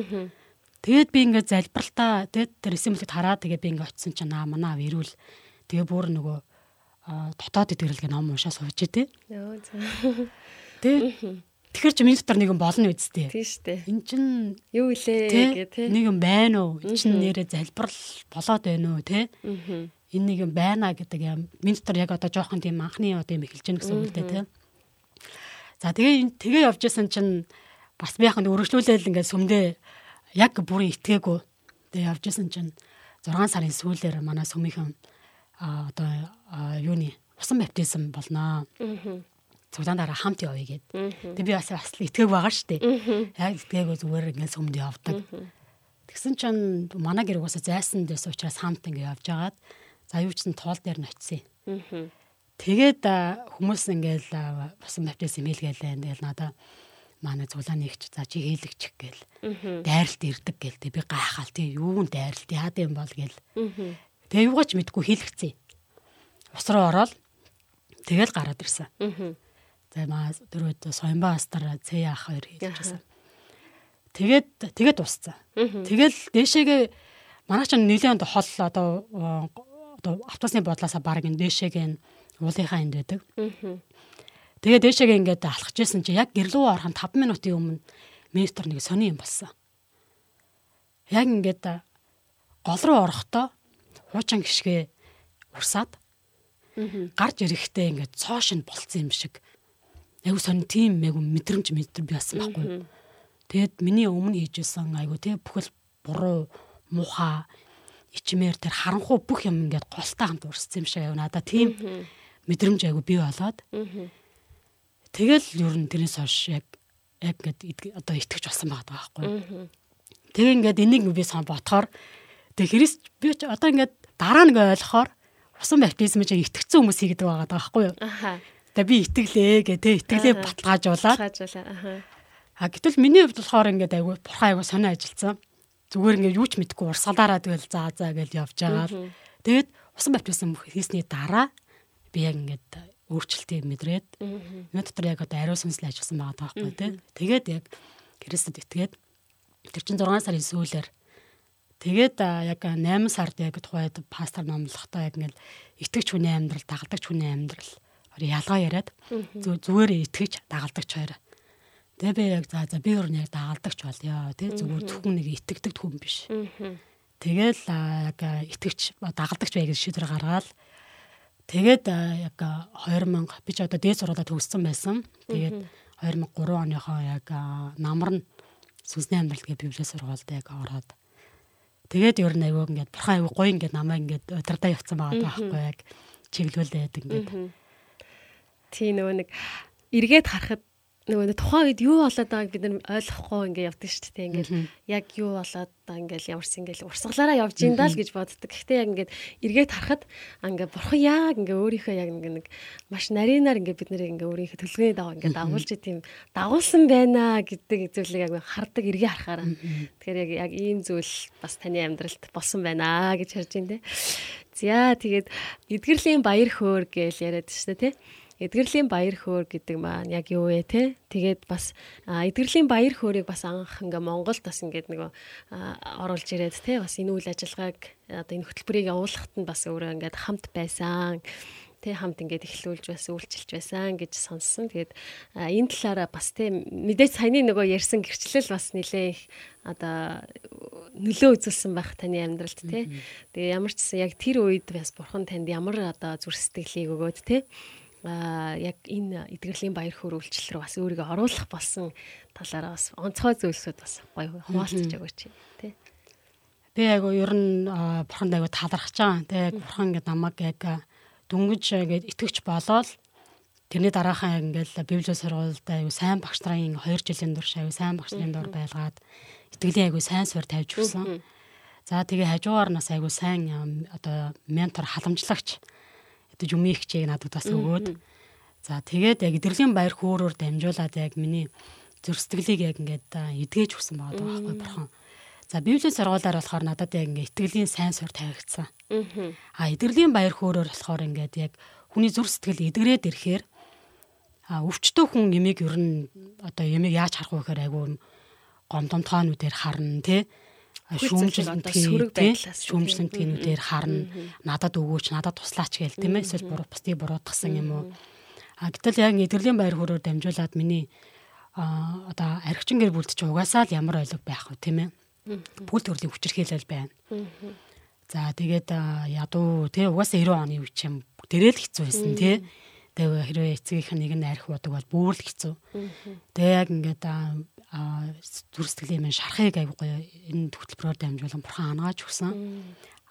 S4: Тэгээд би ингээд залбиралтаа тэгээд тэр эсэмлэгт хараад тэгээд би ингээд очисон чинь аа манай аав ирүүл тэгээ бүр нөгөө дотоод идэрэлгээ ном уншаа сууж тий. Тэгээ Тэгэхээр чи миний дотор нэгэн болно үсттэй.
S2: Тийм шүү дээ.
S4: Эн чин
S2: юу илээ гэх тий.
S4: Нэгэн байна уу? Эн чин нэрэ залбирал болоод байна уу тий?
S2: Аа.
S4: Энэ нэгэн байна гэдэг юм. Миний дотор яг одоо жоохон тийм анхны одоо юм эхэлж гэнэ гэсэн үг л дээ тий. За тэгээ тэгээ явж исэн чинь бас би яханд өргөжлүүлээл ингээд сүмдээ яг бүрийн итгээгүй. Тэгээ явж исэн чинь 6 сарын сүүлээр манай сүмийнхэн одоо юуны усан баптизм болноо. Аа цуглаан дараа хамт явъя гэд. Тэг би бас бас итгээг байгаа штэ. Яг итгээгөө зүгээр ингээд сүмд явдаг. Тэгсэн чинь манай гэр угаасаа зайсан дэс учраас хамт ингээд явж агаад за юу ч н тоол дээр нь очив. Тэгээд хүмүүс ингээд басан баптист имэйлгээл тэгэл надаа манай цуглааны ихч за чи хийлэгчих гээл. Дайралт ирдэг гээл. Тэг би гайхаал тий юу н дайралт яад юм бол гээл. Тэгээ юугаач мэдгүй хийлэгцээ. Ус руу ороод тэгэл гараад ирсэн. За маа дөрөв соёнбаа астар цээ ах хоёр хийж байсан. Тэгээд тэгээд устсан. Тэгэл дээшээгээ манай ч нэлээд хол одоо одоо автобусны бодлоосаа баг энэ дээшээгээ уулынхаа энд байдаг. Тэгээд дээшээгээ ингээд алхаж исэн чи яг гэрлүү орхон 5 минутын өмнө мистер нэг сони юм болсон. Яг ингээд гол руу орохдоо хуучин гიშгэ урсаад гарч ирэхдээ ингээд цоош нь болцсон юм шиг айгу сонь тийм айгу мэдрэмж мэдэр би басан байхгүй. Тэгэд миний өмнө хийжсэн айгу тий бүхэл буруу муха ичмээр тэр харанхуу бүх юм ингээд голтой хамт урссан юм шиг аяа надаа тийм мэдрэмж айгу бий болоод. Тэгэл ер нь тэрнээс хойш яг яг ингээд одоо итгэж болсон байгаа байхгүй. Тэгээ ингээд энийг би сан ботхоор тэг Христ би одоо ингээд дараа нэг ойлгохоор усан баптизм чинь итгэцэн хүмүүс хийгээд байгаа байхгүй юу? Аха. Тэгээ би итгэлээ гэ тэ итгэлээ баталгаажуулаад.
S2: Баталгаажуулаа.
S4: А гэтэл миний хувьд болохоор ингээд айгүй бурхан айгүй сонио ажилдсан. Зүгээр ингээд юу ч мэдгүй урсгалаараа тэгэл заа заа гэж явж байгаа. Тэгээд усан баптизм хийсний дараа би яг ингээд өөрчлөлтийг мэдрээд энэ дотор яг одоо ариун сүнслээ ажилласан байгаа таахгүй тий. Тэгээд яг Христэд итгээд тэр чин 6 сарын сүүлээр тэгээд яг 8 сард яг тухайд пастор номлохдоо яг ингээд итгэж хүний амьдрал, дагалдагч хүний амьдрал ялгаа яриад зүгээр итгэж дагалдагч хоёр. Тэгээ би яг за за би өөр нь яг дагалдагч болёо тий зүгээр зөвхөн нэг итгэдэг хүн биш. Тэгэл яг итгэж дагалдагч бай гэж шийдвэр гаргаад тэгээд яг 2000 би ч одоо дээд сургуулаа төгссөн байсан. Тэгээд 2003 оныхоо яг намар нь сүнсний амьдрал гэх библийн сургуульд яг ороод тэгээд ер нь аягүй ингээд бурхан аягүй гоё ингээд намайг ингээд удирдаа явцсан байгаа байхгүй яг чиглүүлээд ингээд.
S2: Тий нөгөө нэг эргээд харахад нөгөө тухайн үед юу болоод байгааг бид нар ойлгохгүй ингээ явдаг шүү дээ. Ингээл яг юу болоод байгаа ингээл ямарсан ингээл урсгалаараа явж ин даа л гэж боддог. Гэхдээ яг ингээд эргээд харахад ингээ бурхан яг ингээ өөрийнхөө яг нэг маш нарийнаар ингээ бид нарыг ингээ өөрийнхөө төлгөөний дагав ингээ дагуулж тийм дагуулсан байна гэдэг зүйлийг яг хардаг эргээ харахаараа. Тэгэхээр яг яг ийм зүйл бас таны амьдралд болсон байна гэж харж байна те. За тэгээд эдгэрлийн баяр хөөр гэж яриад шүү дээ те. Эдгэрлийн баяр хөөр гэдэг маань яг юу вэ те? Тэгээд бас эдгэрлийн баяр хөөрийг бас анх ингээ Монголд бас ингээд нэг оруулж ирээд те бас энэ үйл ажиллагааг одоо энэ хөтөлбөрийг явуулахад нь бас өөрөө ингээд хамт байсан тэ хамт ингээд эхлүүлж байсан үйлчилж байсан гэж сонссон. Тэгээд энэ талаараа бас тэ мэдээж саяны нөгөө ярьсан гэрчлэл бас нилээ их одоо нөлөө үзүүлсэн байх таны амьдралд тэ. Тэгээ ямар ч гэсэн яг тэр үед бас бурхан танд ямар одоо зүр сэтгэлийг өгөөд тэ а яг энэ эдгэрлийн баяр хөөр үйлчлэл рүү бас өөрийгөө оруулах болсон талаараа бас онцгой зүйлсүүд бас гоё хуваалцаж өгөөч тий.
S4: Би айгу ер нь бурхан айгу талархаж байгаа. Тэ яг бурхан ингээд намайг яг дүнгиж ингээд итгэвч болоод тэрний дараахан ингээл библийн сургуульд айгу сайн багш нарын 2 жилийн турш айгу сайн багш нарын дор байлгаад итгэлийн айгу сайн суурь тавьж өгсөн. За тэгээ хажуугаар нас айгу сайн одоо ментор халамжлагч одоо юм их чийг надад бас өгөөд. За тэгээд яг эдгэрлийн баяр хөөрөөр дамжуулаад яг миний зүр сэтгэлийг яг ингээд эдгэж өгсөн байгаа байхгүй бурхан. За библийн сургуулиар болохоор надад яг ингээд итгэлийн сайн сур тавигдсан. Аа эдгэрлийн баяр хөөрөөр болохоор ингээд яг хүний зүр сэтгэл эдгрээд ирэхээр а өвчтөө хүн ямиг ер нь одоо ямиг яаж харах вэ гэхээр айгүй гомдомтоонуудээр харна тий шүүмжлэнтгийн шүүмжлэнтгийнүүдээр харна. Надад өгөөч надад туслаач гээл тийм ээ? Эсвэл буруу бусдыг буруутгасан юм уу? А гэтэл яг эдгэрлийн байр хөрөөр дамжуулаад миний а одоо архичин гэр бүлд ч угаасаа л ямар ойлог байх вэ тийм ээ? Бүл төрлийн хүчирхийлэл байна. За тэгээд ядуу тий угаасаа 90 оны үе чинь тэрэл хэцүү байсан тий? Тэгээ хэрвээ эцгийнх нь нэг нь арх бодог бол бүр л хэцүү. Тэгээ яг ингээд зүр сэтгэлийн минь шарахыг айгуу гоё энэ хөтөлбөрөөр дамжуулан бурхан ангааж өгсөн.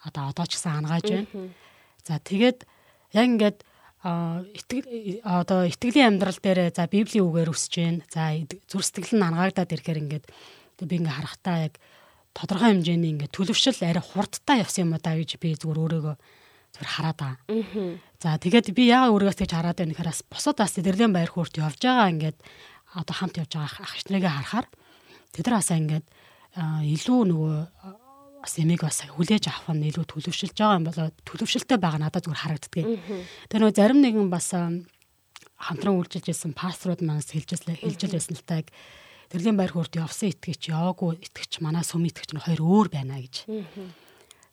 S4: Одоо одоо ч гэсэн ангааж байна. За тэгээд яг ингээд итгэл одоо итгэлийн амьдрал дээр за библийн үгээр өсөж байна. За зүр сэтгэл нь ангаагдаад ирэхээр ингээд би ингээ харахтаа яг тодорхой хэмжээний ингээ төлөвшил арай хурдтай явсан юм да гэж би зүгээр өөрийгөө зүгээр хараад байгаа. За тэгээд би яагаад өөрийгөө тэгж хараад байна гэхээр бас босод бас эдэрлийн баяр хөөрт явж байгаа ингээд одоо хамт явж байгаа ах ихнэрээ харахаар тэд нар бас ингээд илүү нөгөө бас эмийг бас хүлээж авах нь илүү төлөвшөлж байгаа юм болоо төлөвшөлтэй байгаа надад зүгээр харагддаг. Тэр нөгөө зарим нэгэн бас хамтран үйлчилж байсан пасторууд манаас хэлжсэн хэлжэл байсан л таг тэрлийн байр хөөрт явсан итгэж яваагүй итгэж манай сүм итгэж нь хоёр өөр байна гэж.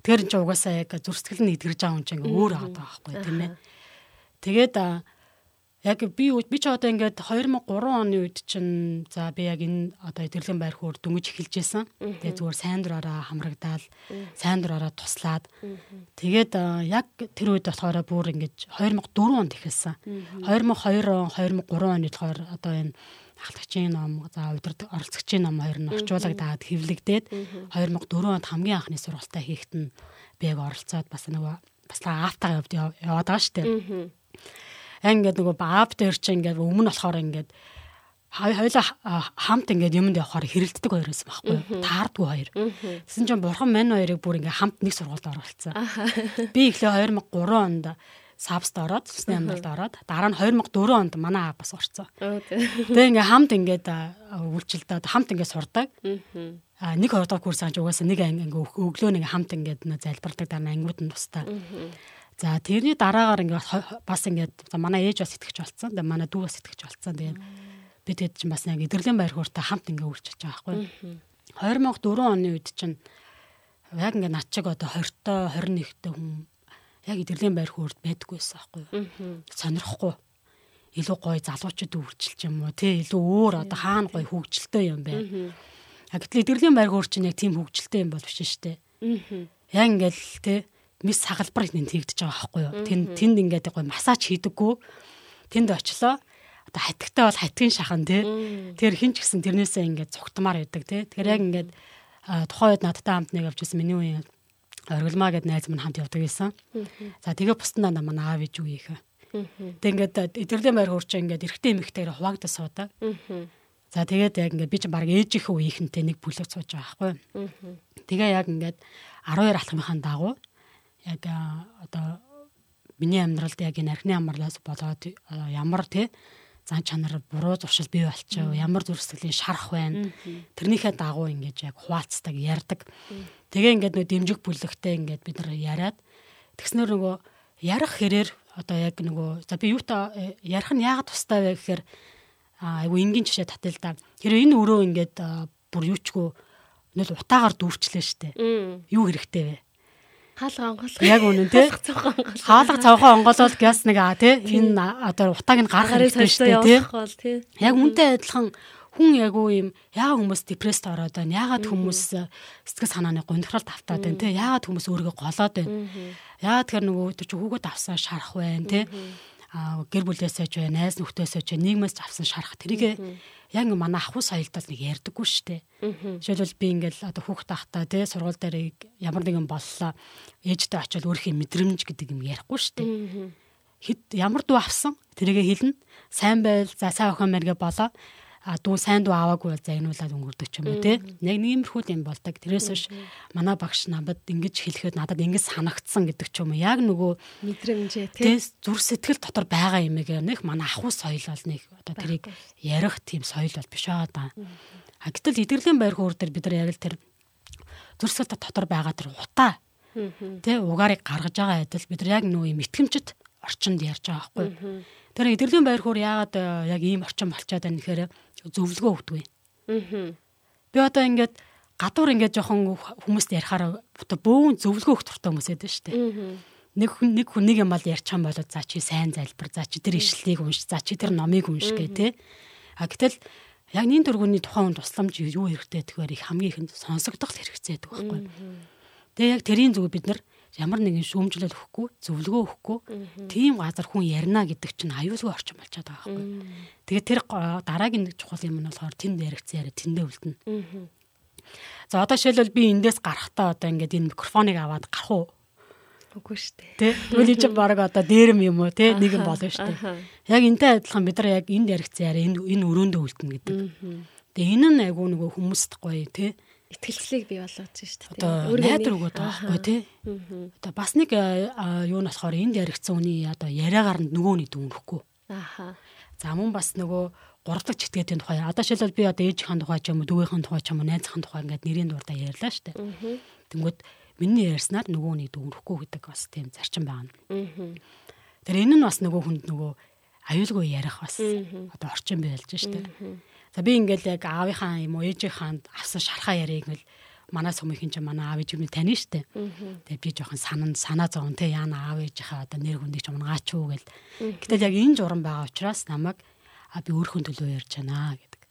S4: Тэр энэ ч угаасаа яг зүрстгэл нь идгэрж байгаа хүн чинь өөр байгаа байхгүй тийм ээ. Тэгээд яг би би ч одоо ингээд 2003 оны үед чинь за би яг энэ одоо эдгэрлийн байр хөөр дөнгөж эхэлж байсан. Тэгээ зүгээр сайн дураараа хамрагдаал, сайн дураараа туслаад. Тэгээд яг тэр үед болохоор бүр ингээд 2004 онд эхэлсэн. 2002 он, 2003 оны болохоор одоо энэ ахлагчийн ном, за удирд оролцогчийн ном хоёр нь орчуулагдаад хэвлэгдээд 2004 онд хамгийн анхны сургалтаа хийхэд нь би яг оролцоод бас нөгөө бас аавтаа яваад яваад байгаа шүү дээ ингээд нөгөө дээр чи ингээд өмнө болохоор ингээд хоёулаа хамт ингээд юмд явахаар хэрэлддэг хоёр байсан байхгүй таардгүй хоёр. Тэсэн чинь бурхан мань хоёрыг бүр ингээд хамт нэг сургуульд оруулсан. Би эхлээ 2003 онд сабст ороод цусны амьдралд ороод дараа нь 2004 онд манай аав бас орцсон. Тэгээ ингээд хамт ингээд үйлчлэлдээ хамт ингээд сурдаг. А нэг хоёр дахь курс анч угаасаа нэг анги өглөө нэг хамт ингээд залбирдаг дараа нь ангиуд нь тустай. За тэрний дараагаар ингээд бас ингээд манай ээж бас итгэж болцсон. Тэгээ манай дүү бас итгэж болцсон. Тэгээ би тэгэд чинь бас яг эдгэрлийн байр хууртай хамт ингээд үрчиж байгаа байхгүй. 2004 оны үед чинь яг ингээд над чиг одоо 20-той 21-тэй хүн яг эдгэрлийн байр хуурд байдаггүйсэн байхгүй. Сонирхгүй. Илүү гоё залуучууд үржилж юм уу тий илүү өөр одоо хаана гоё хөгжилтэй юм бэ. А гэтэл эдгэрлийн байр хуур чинь яг тийм хөгжилтэй юм бол биш шүү дээ. Яг ингээд тий мис хагалбар энэ тэгдэж байгаа байхгүй юу. Тэнд тэнд ингээд гоё массаж хийдэггүй. Тэнд очлоо. Одоо хатигтай бол хатгийн шахан тий. Тэр хин ч гэсэн тэрнээсээ ингээд цугтмаар байдаг тий. Тэгэхээр яг ингээд тухайн үед надтай хамт нэг явж байсан миний үеийн оргилмаа гэд найз минь хамт явдаг байсан. За тэгээ бусдаа намаа аав ээж үеийнхээ. Тэг ингээд эдгэрлийн байр хурч ингээд эрэгтэй эмэгтэйгээр хуваагдаж суудаг. За тэгээд яг ингээд би ч баг ээжийнхээ үеийнхэнтэй нэг бүлэг сууж байгаа байхгүй. Тэгээ яг ингээд 12 алхмынхаа дагуу яг одоо миний амьдралд яг энэ архины амарлаас болоод ямар тий зан чанар буруу зуршил бий болчихоо ямар зүрсгэлийн шарах байна тэрнийхээ дагуу ингэж яг хуваалцдаг ярддаг. Тэгээ ингээд нөө дэмжиг бүлэгтэй ингээд бид нар яриад тэгснээр нөгөө ярих хэрээр одоо яг нөгөө за би юутай ярих нь яагаад тустай вэ гэхээр айгу энгийн жишээ татъя л да тэр энэ өрөө ингээд бүр юучгүй нөл утаагаар дүүрчлээ штэ. Юу хэрэгтэй вэ
S2: Хаалга онгол.
S4: Яг үнэн тий. Хаалга цавхаа онгоолол гяс нэг аа тий. Энэ одоо утааг нь гаргах хэрэгтэй тий. Яг үнтэй адилхан хүн яг уу юм яагаад хүмүүс депресд ороод байна? Яагаад хүмүүс э, сэтгэл санааны гонхролд автаад байна тий? Яагаад хүмүүс өөрийгөө голоод байна? Яагаад тэр нөгөө тэр чи хүүхэд авсан шарах байна тий? Гэр бүлээсээ ч бай, найз нөхдөөсөө ч нийгмээс авсан шарах тэрийг яг манай ахуй соёлдол нэг ярьдаггүй шүү дээ. Жишээлбэл би ингээл одоо хүүхд тахта тий сургууль дээр ямар нэгэн боллоо ээжтэй очиод өөрхийн мэдрэмж гэдэг юм ярихгүй шүү дээ. Хэд ямар дуу авсан тэрийгэ хэлнэ. Сайн байл за сайн охин мэргэ болоо а дүү сайн дүү аваагүй загнуулаад өнгөрдөг ч юм уу тий. Яг нэг юмрхүү юм болдог. Тэрээс биш манай багш намайг ингэж хэлэхэд надад ингэж санагдсан гэдэг ч юм уу. Яг нөгөө
S2: мэдрэмжээ тий
S4: зүр сэтгэл дотор байгаа юм яг нэг манай ахуй соёл бол нэг одоо тэрийг ярих тийм соёл бол биш аа да. А гэтэл идэрлийн байр хуур дээр бид нар яг л тэр зүр сэтгэл дотор байгаа тэр утаа тий угаарыг гаргаж байгаа адил бид нар яг нөгөө юм итгэмжит орчинд ярьж байгаа байхгүй. Тэр идэрлийн байр хуур яагаад э, яг ийм орчин болчиход байна гэхээр зөвлөгөө өгдөг юм.
S2: Аа.
S4: Би одоо ингээд гадуур ингээд жоохон хүмүүст ярихаар одоо бөөн зөвлөгөө өгөх туртай хүмүүс байдаг шүү дээ. Нэг хүн нэг хүн нэг юм бол ярьчих юм бол за чи сайн зайлбар за чи тэр ишлэлийг унш за чи тэр номыг унш гэ тэ. А гэтэл яг нин дөрвөний тухайн хүн тусламж юу хэрэгтэй тэгэхээр их хамгийн ихэнд сонсогдох хэрэгцээ байдаг байхгүй. Тэгээ яг тэрийн зүг бид нар ямар нэгэн шүүмжлэл өгөхгүй, зөвлөгөө өгөхгүй тийм газар хүн ярина гэдэг чинь аюулгүй орчин болчиход байгаа байхгүй. Тэгээд тэр дараагийн нэг чухал юм нь болохоор тэнд яригдсан яриа тэндээ үлдэнэ. За одоо жишээлбэл би эндээс гарахтаа одоо ингээд энэ микрофоныг аваад гарах уу?
S2: Үгүй шүү дээ.
S4: Тэ? Тэгвэл энэ чинь баг одоо дээрэм юм уу те нэг юм болно шүү дээ. Яг энтэй адилхан бид нар яг энд яригдсан яриа энэ энэ өрөөндөө үлдэнэ гэдэг. Тэгээ энэ нь айгүй нөгөө хүмүүст гоё те.
S2: Итгэлцлийг бий болгож шүү дээ.
S4: Одоо найдар өгöd байгаа байхгүй те. Одоо бас нэг юу нь болохоор энд яригдсан хүний одоо яриагаар нь нөгөөний дүнрэхгүй.
S2: Аха.
S4: За мөн бас нөгөө гуравдаг читгээдийн тухай. Одоо шилбэл би одоо ээжийнхэн тухай ч юм уу, дүүгийнхэн тухай ч юм уу, найзынхын тухай ингээд нэрийн дурдаа ярьлаа штэ. Тэнгүүд миний ярьснаар нөгөөний дүнрэхгүй гэдэг бас тийм зарчим байна. Тэр энэ нь бас нөгөө хүнд нөгөө аюулгүй ярих бас одоо орчин байлж штэ. За би ингээл яг аавынхаа юм уу ээжийнхаа авсан шархаа яриг ингээл манай сумынхын ч манай аав ээж юм тань штэ. Тэгээ би жоохон санаа санаа зовн те яана аав ээжийнхаа одоо нэр хүндийг ч унгаач уу гэл. Гэтэл яг энэ журам байгаа учраас намайг а би өөрхөн төлөө ярьж байна гэдэг.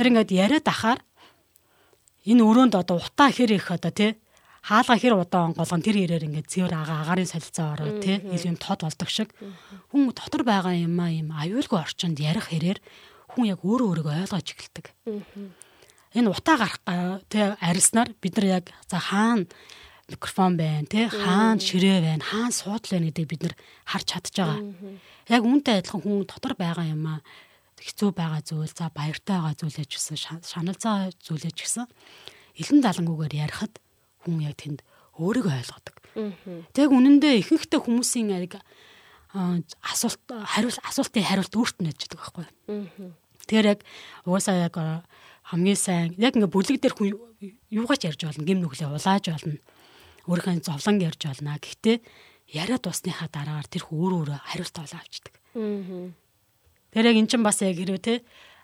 S4: Тэр ингээд яриад ахаар энэ өрөөнд одоо утаа хэр их одоо тий хаалга хэр удаан голгон тэр хэрээр ингээд зэвэр ага агарын солилцоо ороо тий илүү тод болдог шиг хүн дотор байгаа юм а юм аюулгүй орчинд ярих хэрээр хүн яг өөрөө өөрийгөө ойлгож эхэлдэг. Энэ утаа гарах га- тий арилснаар бид нар яг за хаана микрофон байна тий хаана ширээ байна хаана суудл байна гэдэг бид нар харж чадж байгаа. Яг үүнтэй адилхан хүн дотор байгаа юм а хэцүү байгаа зүйл за баяртай байгаа зүйлээ ч гэсэн ша- шаналзаа зүйлээ ч гэсэн элен залангүйгээр ярихад хүн яг тэнд өөрийгөө ойлгодог. Тэг үнэндээ ихэнхдээ хүмүүсийн яг асуулт хариулт асуултын хариулт өөрт нь яж байгаа байхгүй. Тэгэхээр яг угаасаа яг хамгийн сайн яг ингээ бүлэг дээр хүн юугаач ярьж болно, гим нүглээ улааж болно. Өөрийнхөө зовлон ярьж болно. Гэхдээ яриад усныхаа дараагаар тэр хүн өөрөө өөрөө хариулт олоо авчдаг. Тэр яг эн чинь бас яг хэрвээ те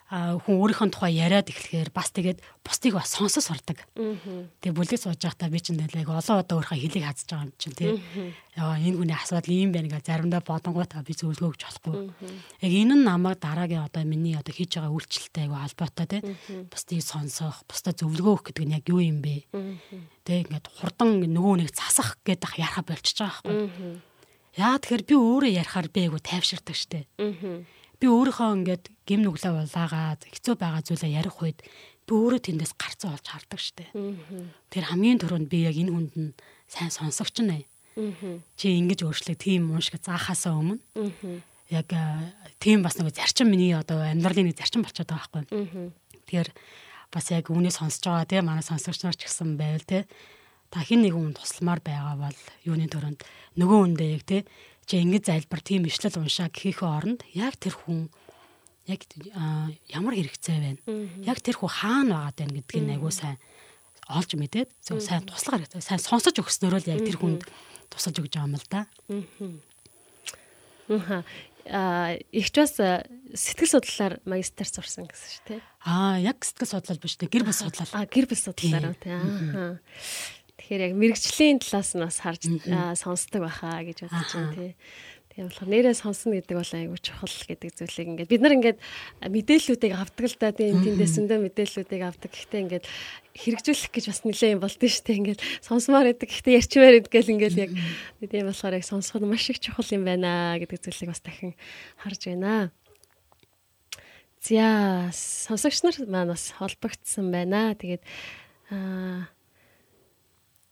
S4: хүн өөрийнхөө тухай яриад эхлэхээр бас тэгээд бусдыг бас сонсос ордог. Тэгээ бүлэг сууж байхдаа би чинь яг олон удаа өөрийнхөө хэлийг хазж байгаа юм чинь тий. Яа энэ хүний асуудал ийм байна гэж заримдаа бодонгуудаа би зөвлөгөө өгч болохгүй. Яг энэ нь намайг дараагийн одоо миний одоо хийж байгаа үйлчлэлтэй айгу албатай тий. Бусдыг сонсох, бусдад зөвлөгөө өгөх гэдэг нь яг юу юм бэ? Тэ ингээд хурдан нөгөө нэг засах гэдэг ярих болчихж байгаа байхгүй. Яа тэгэхээр би өөрөө ярихаар би айгу тайвширдаг штэ. Би өөрийнхөө ингээд гим нүглээ улаагаад хэцүү байгаа зүйлээ ярих үед би өөрөө тэндээс гарцаа олж хардаг штэ. Тэр хамгийн түрүүнд би яг энэ хүнд нь сайн сонсогч нэ. Чи ингэж өөрчлөг тийм юм шиг заахаасаа өмнө. Яг тийм бас нэг зарчим миний одоо амьдралын нэг зарчим болчиход байгаа байхгүй. Тэгэхээр бас яг үүнийг сонсож байгаа тийм манай сонсогч нар ч гэсэн байвал тийм та хин нэг хүн тусламар байгаа бол юуны төрөнд нөгөө хүндээ яг тийм чи ингэж залбир тийм ишлэл уншаа гэхийнхээ оронд яг тэр хүн яг ямар хэрэгцээ байна. Яг тэр хүн хаана байгаад байна гэдгийг айгуу сайн олж мэдээд сайн туслах хэрэгтэй. Сайн сонсож өгснөөрөө л яг тэр хүнд тусалж өгч байгаа юм л да.
S2: Аа. Аа, ихч бас сэтгэл судлалаар магистр сурсан гэсэн шүү дээ.
S4: Аа, яг сэтгэл судлал биш дээ. Гэр бүл судлал.
S2: Аа, гэр бүл судлалаар үү. Аа. Тэгэхээр яг мэрэгжлийн талаас нь бас харж сонсдог байхаа гэж бодож байна тий. Тийм болохоор нэрээ сонсно гэдэг бол айгүй чухал гэдэг зүйлийг ингээд бид нар ингээд мэдээллүүдийг авдаг л да тийм тэндээсэндээ мэдээллүүдийг авдаг. Гэхдээ ингээд хэрэгжүүлэх гэж бас нэлээд юм болдсон шүү дээ. Ингээд сонсомоор идэг. Гэхдээ ярьчмаар идэг гэл ингээд яг тийм болохоор яг сонсоход маш их чухал юм байна гэдэг зүйлийг бас дахин харж байна. За сонсогч нар маань бас холбогдсон байна. Тэгээд аа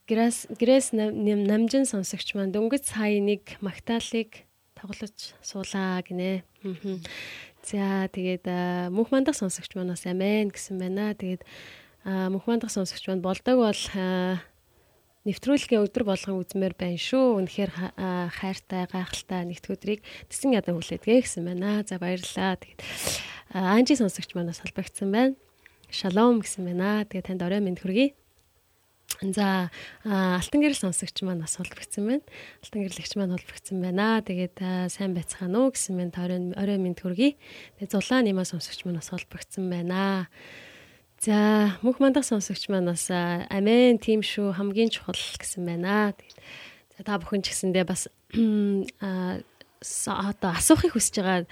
S2: Грэс грэс намжин сонсогч маань дөнгөж сая нэг магтаалыг тоглож суулаа гинэ. За тэгээд мөнх мандах сонсогч маань бас амин гэсэн байна. Тэгээд мөнх мандах сонсогч маань болдог бол нэвтрүүлгийн өдөр болгон үзмээр байна шүү. Үнэхээр хайртай, гайхалтай нэгт өдрийг тэсэн ядан хүлээдгээ гэсэн байна. За баярлалаа. Тэгээд анжи сонсогч манаас холбогдсон байна. Шалом гэсэн байна. Тэгээд танд орой мэнд хүргэе. За алтан гэрэл сонсогч маань бас холбогдсон байна. Алтан гэрлэгч маань холбогдсон байна. Тэгээд сайн байцгаана уу гэсэн мэн орой орой минь төргий. Тэгээд зулаан нэмаа сонсогч маань бас холбогдсон байна. За мөнх мандах сонсогч маань бас амин тийм шүү хамгийн чухал гэсэн байна. Тэгээд за та бүхэн ч гэсэндээ бас одоо асуухыг хүсэж байгаа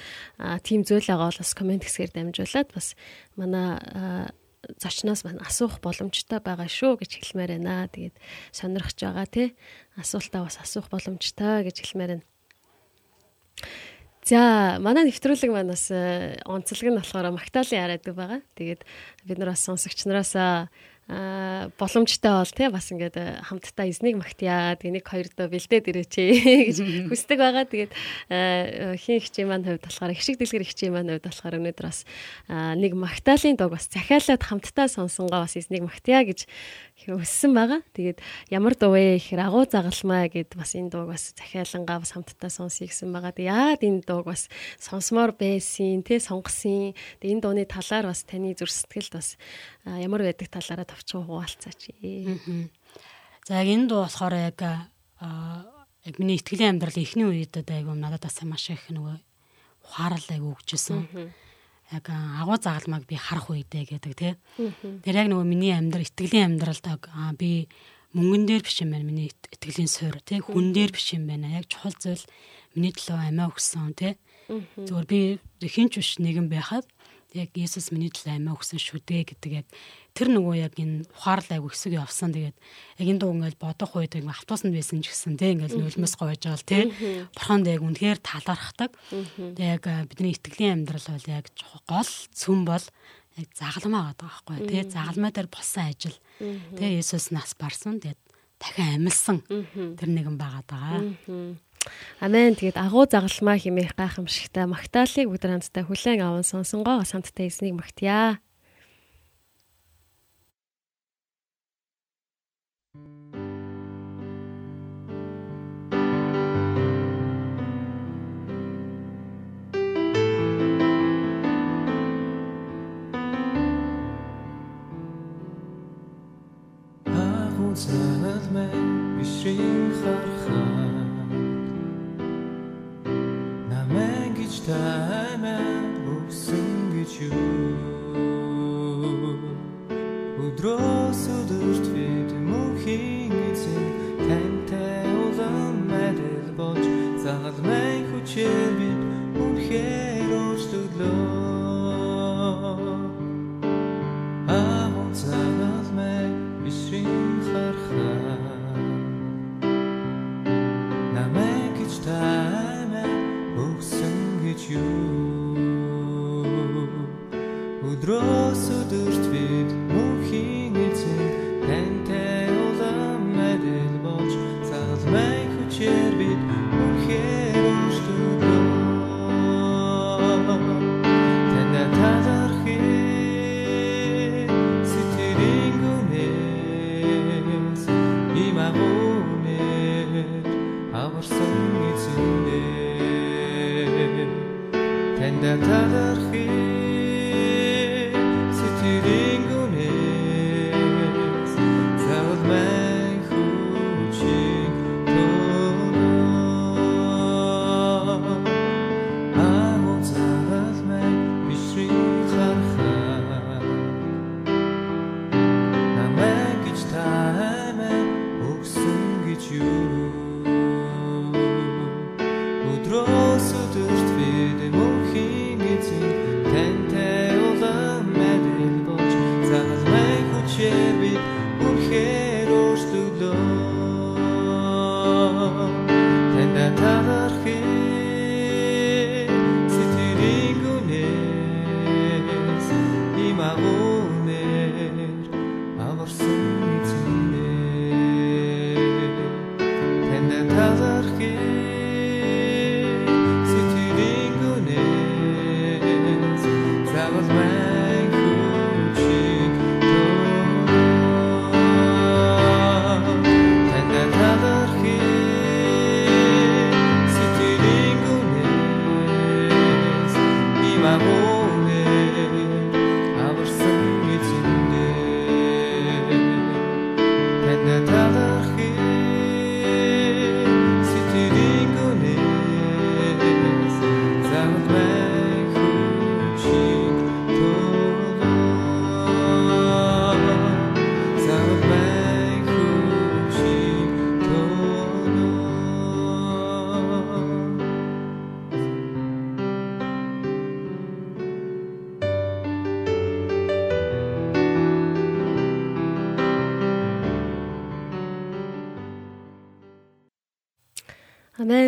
S2: тийм зүйл байгаа бол бас комент хэсгээр дамжуулаад бас манай зочноос маань асуух боломжтой байгаа шүү гэж хэлмээр байна. Тэгээд сонирхож байгаа тий. Асуултаа бас асуух боломжтой гэж хэлмээр байна. За манай нэвтрүүлэг маань бас э, онцлог нь болохоор магтаалын яриадаг байгаа. Тэгээд бид нар бас сонсогч нараас боломжтой бол тий бас ингээд э, хамтдаа эзнийг магтъя тэгээ нэг хоёр доо бэлдээд ирээч гэж хүсдэг байгаа. Тэгээд э, хин хчээ маань хувьд болохоор их шиг дэлгэр хчээ маань хувьд болохоор өнөөдөр бас нэг магтаалын дог бас захиалаад хамтдаа сонсонгоо бас эзнийг магтъя гэж өссөн байгаа. Тэгээд ямар дуу вэ гэхээр агуу загалмаа гэд бас энэ дууг бас захиалангаа бас хамтдаа сонсъё гэсэн байгаа. Тэгээд яад энэ дууг бас сонсомоор байсан, тий сонгосон. Тэгээд энэ дууны талаар бас таны зүр сэтгэлд бас ямар байдаг талаараа товчхон хуваалцаач.
S4: За яг энэ дуу болохоор яг яг миний итгэлийн амьдрал эхний үед айгу надад бас маш их нөгөө ухаарал айгу өгчсэн яг агуу загалмайг би харах үедээ гэдэг тий. Тэр яг нөгөө миний амьдрал итгэлийн амьдралд би мөнгөн дээр биш юм байна миний итгэлийн суурь тий. Хүн дээр биш юм байна. Яг чухал зүйл миний төлөө амиа өгсөн тий. Зөвөр би хинч биш нэгэн байхад яг Есүс миний төлөө амиа өгсөн шүү дээ гэдэг яг тэр нөгөө яг энэ ухаарлал айгу хэсэг явсан. Тэгээд яг энэ дуу ингээл бодох үед яг автобусанд байсан ч гэсэн тий ингээл нөлмөс гоож байгаа л тий. Бурханд яг үнэхээр талархдаг. Тэгээд яг бидний итгэлийн амьдрал бол яг гол цөм бол яг загалмаа байгаа байхгүй тий. Загалмаа дээр болсон ажил. Тий Есүс нас барсан. Тэгээд дахин амилсан тэр нэгэн байгаа даа.
S2: Амен. Тэгээд агуу загалмаа химээх гайхамшигтай магтаалыг бүгд хамтдаа хүлээн аван сонсонгоо самттай эзнийг магтъя.
S3: цагт мэн бишрийн харахад намэн гэж таймаа өгсөн гэж юу? Өдрөөс өдөрт бид мөнхийн эзэн тантай улам мэдэл болж загал мэн хүчээр бид гэж юу өдрөөс өдөрт бид and others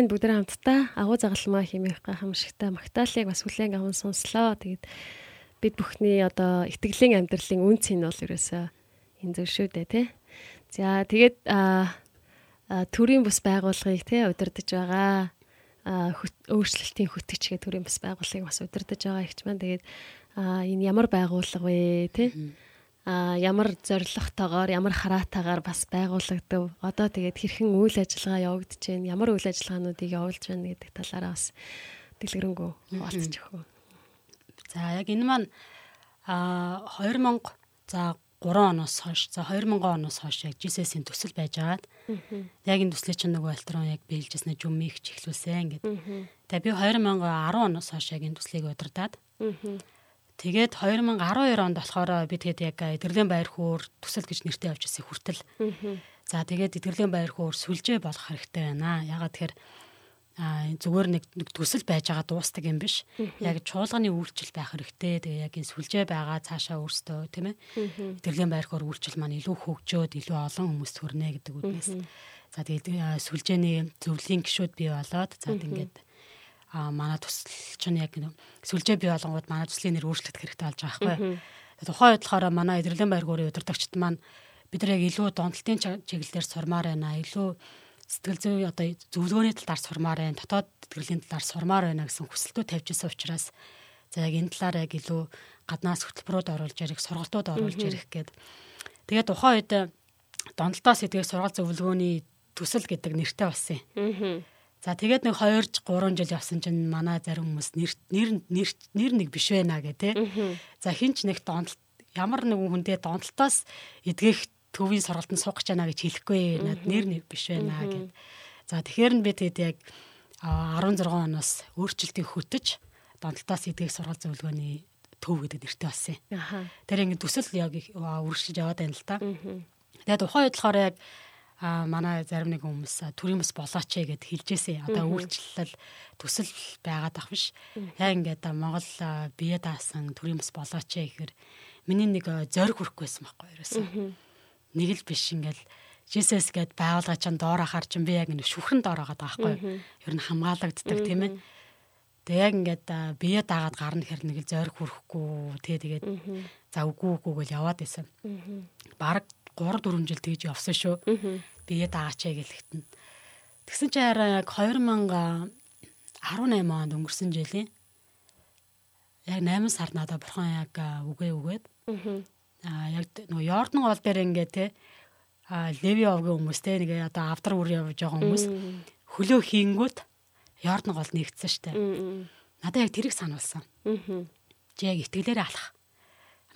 S2: Амен бүгд хамтдаа агуу загалмаа хэмээх гайхамшигтай магтаалыг бас хүлээн аван сонслоо. Тэгээд бид бүхний одоо итгэлийн амьдралын үнц нь бол ерөөсөө энэ зөв шүү дээ тий. За тэгээд төрийн бус байгууллагыг тий удирдах байгаа өөрчлөлтийн хөтгч гэх төрийн бус байгууллагыг бас удирдах байгаа ихч маань тэгээд энэ ямар байгууллага вэ тий а ямар зоригтойгоор ямар хараатаагаар бас байгуулагдав. Одоо тэгээд хэрхэн үйл ажиллагаа явагдаж байна? Ямар үйл ажиллагаануудыг явуулж байна гэдэг талаараа бас дэлгэрэнгүй олцож өгөө.
S4: За яг энэ маань а 2000 за 3 оноос хойш за 2000 оноос хойш яг GSS-ийн төсөл байж байгаад яг энэ төслийн чинь нөгөө альтрон яг биелжсэн жүмийг чихлүүлсэн гэдэг. Тэгээ би 2010 оноос хойш яг энэ төслийг удирдаад тэгээд 2012 онд болохоор би тэгээд яг эдгэрлийн байр хуур төсөл гэж нэртэй авчихсан хүртэл. За тэгээд эдгэрлийн байр хуур сүлжээ болох хэрэгтэй байна. Ягаад тэгэхээр а зүгээр нэг төсөл байж байгаа дуустдаг юм биш. Яг чуулганы үйлчлэл байх хэрэгтэй. Тэгээ яг энэ сүлжээ байгаа цаашаа өөрсдөө тийм ээ. Эдгэрлийн байрхаар үйлчлэл маань илүү хөгжөөд илүү олон хүмүүст хүрнэ гэдэг үгнээс. За тэгээд сүлжээний зөвлөлийн гишүүд бий болоод за ингээд а манай төсөл чинь яг сүлжээ бий болонгууд манай төслийн нэр өөрчлөлт хэрэгтэй болж байгаа байхгүй. Тухайн үед болохоор манай эдгэрлийн байргуурын удирдагчд маань бид нар яг илүү донтолтын чиглэлээр сурмаар байна. Илүү сэтгэл зүй одоо зөвлөгөөний талаар сурмаар байна. Дотоод эдгэрлийн талаар сурмаар байна гэсэн хүсэлтүүд тавьж исэн учраас за яг энэ талаар яг илүү гаднаас хөтөлбөрөд оруулж ярих, сургалтууд оруулж ярих гээд тэгээд тухайн үед донтолтоос эдгээр сургалт зөвлөгөөний төсөл гэдэг нэртэй болсон юм. За тэгээд нэг 2 3 жил явсан чинь манай зарим хүмүүс нэр нэр нэр нэг биш байна гэ тэ. За хинч нэг донтолт ямар нэгэн хүндээ донтолтоос эдгэх төвийн сургалтанд суух гэж байна гэж хэлэхгүй над нэр нэг биш байна гэд. За тэгэхээр нь би тэгээд яг а, 16 оноос өөрчлөлтийг хөтөж донтолтоос эдгэх сургалт зөвлөгөөний төв гэдэг нэртэй болсон юм. Тэр ингэ төсөл яг үргэлжлэж яваад байна л та. Тэгээд үед болохоор яг а манай зарим нэг хүмүүс төрийн бас болооч ээ гэд хэлжээсэн. Одоо үйлчлэл төсөл байгаад ах биш. Яг ингээд Монгол бие даасан төрийн бас болооч ээ гэхээр миний нэг зориг хүрхгүйсэн байхгүй ерөөсөн. Нэг л биш ингээл Jesus гэд байгуулгаа чинь доор ахаар чинь би яг нэг шүхэн доор байгаа байхгүй. Ер нь хамгаалагддаг тийм ээ. Тэгээ яг ингээд бие даагаад гарна гэхэр нэг л зориг хүрхгүй тэгээ тэгээд за үгүй үгүй гэл яваад байсан. Бараг 3 4 жил тэгж явсан шүү. Бие даагаач гэлэхтэн. Тэгсэн чи хараа яг 2018 онд өнгөрсөн жилийн яг 8 сард надад бурхан яг үгээ үгээд аа яг нөгөө Йордан гол дээр ингээ те Леви овгийн хүмүүс те нэг одоо авдар үр явж байгаа хүмүүс хөлөө хийнгүүт Йордан гол нэгдсэн штэ. Надад яг тэрийг сануулсан. Чи яг итгэлээрээ алах.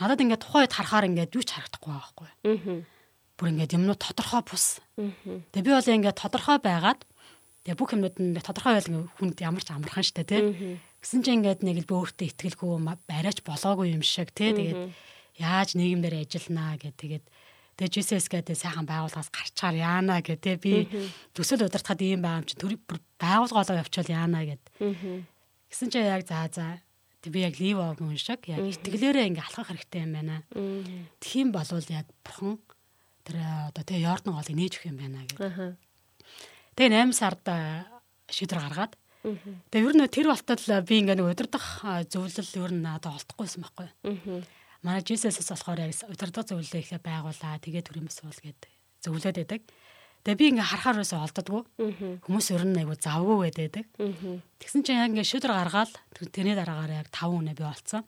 S4: Надад ингээд тухайн үед харахаар ингээд юу ч харагдахгүй байхгүй.
S2: Мгм.
S4: Бүр ингээд юмнууд тодорхой бус.
S2: Мгм.
S4: Тэгээ би бол ингээд тодорхой байгаад тэгээ бүх юмнууд нь тодорхой байл ингээд хүнд ямар ч амархан штэ тий. Гэсэн чинь ингээд нэг л би өөртөө итгэлгүй ма- барайч болоогүй юм шиг тий. Тэгээд яаж нийгэмдэр ажилланаа гэд тэгээд тэгээ JCS гэдэг сайхан байгууллагаас гарчаар яана гэх тий. Би төсөл удирдахад ийм байгаа юм чи төр бүр байгууллагаа явуучвал яана гэд.
S2: Мгм.
S4: Гэсэн чинь яг за за би яг лив юм шиг яг итгэлээрээ ингээ алхах хэрэгтэй юм байна. Тхиим болвол яг бурхан тэр э, одоо тэгээ Йордан голыг нээж өгөх юм байна.
S2: Аха.
S4: Тэгээ 8 сард э, шийдвэр гаргаад тэгээ ер нь тэр болтол э, би ингээ нэг удирдах зөвлөл ер нь надад олдохгүйсэн байхгүй. Манай Jesus-с болохоор яг удирдах зөвлөлөө ихлэ байгуулаа. Тэгээ төрийн бас бол гээд зөвлөд байдаг. Тэгээ би ингээ харахаар олддоггүй.
S2: Мгм.
S4: Хүмүүс ер нь айгу завгүй байдаг. Тэгсэн чинь яг ингээ шийдвэр гаргаад тэр- тэрний дараагаар яг 5 үнэ би олцсон.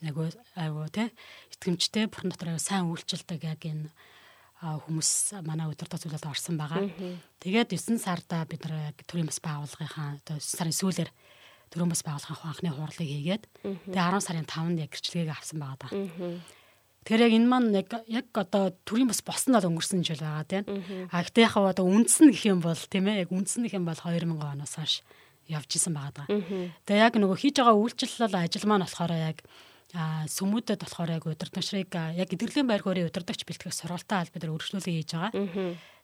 S4: Айгу айгу тий итгэмжтэй бурхан дотор айгу сайн үйлчлдэг яг энэ хүмүүс манай удирдах зүйлд орсон байгаа. Тэгээд 9 сарда бид нар яг төрийн бас байгууллагынхаа одоо 9 сарын сүүлээр төрийн бас байгууллагын анхны хурлыг хийгээд тэгээд 10 сарын 5-нд яг гэрчлэгийг авсан байгаа даа. Тэгэхээр яг энэ маань яг яг одоо төрийн бас босноо өнгөрсөн жил байгаа тийм. А гэхдээ яг одоо үндсэн гэх юм бол тийм ээ яг үндсэн гэх юм бол 2000 оноос хойш явж исэн байгаа даа. Тэгээ яг нөгөө хийж байгаа үйлчлэл ажил маань болохоор яг а сүмүүдэд болохоор яг удирдагчрыг яг эдгэрлийн байр хуурийн удирдагч бэлтгэх сургалтаа аль бид нар өргөжлүүлээ хийж байгаа.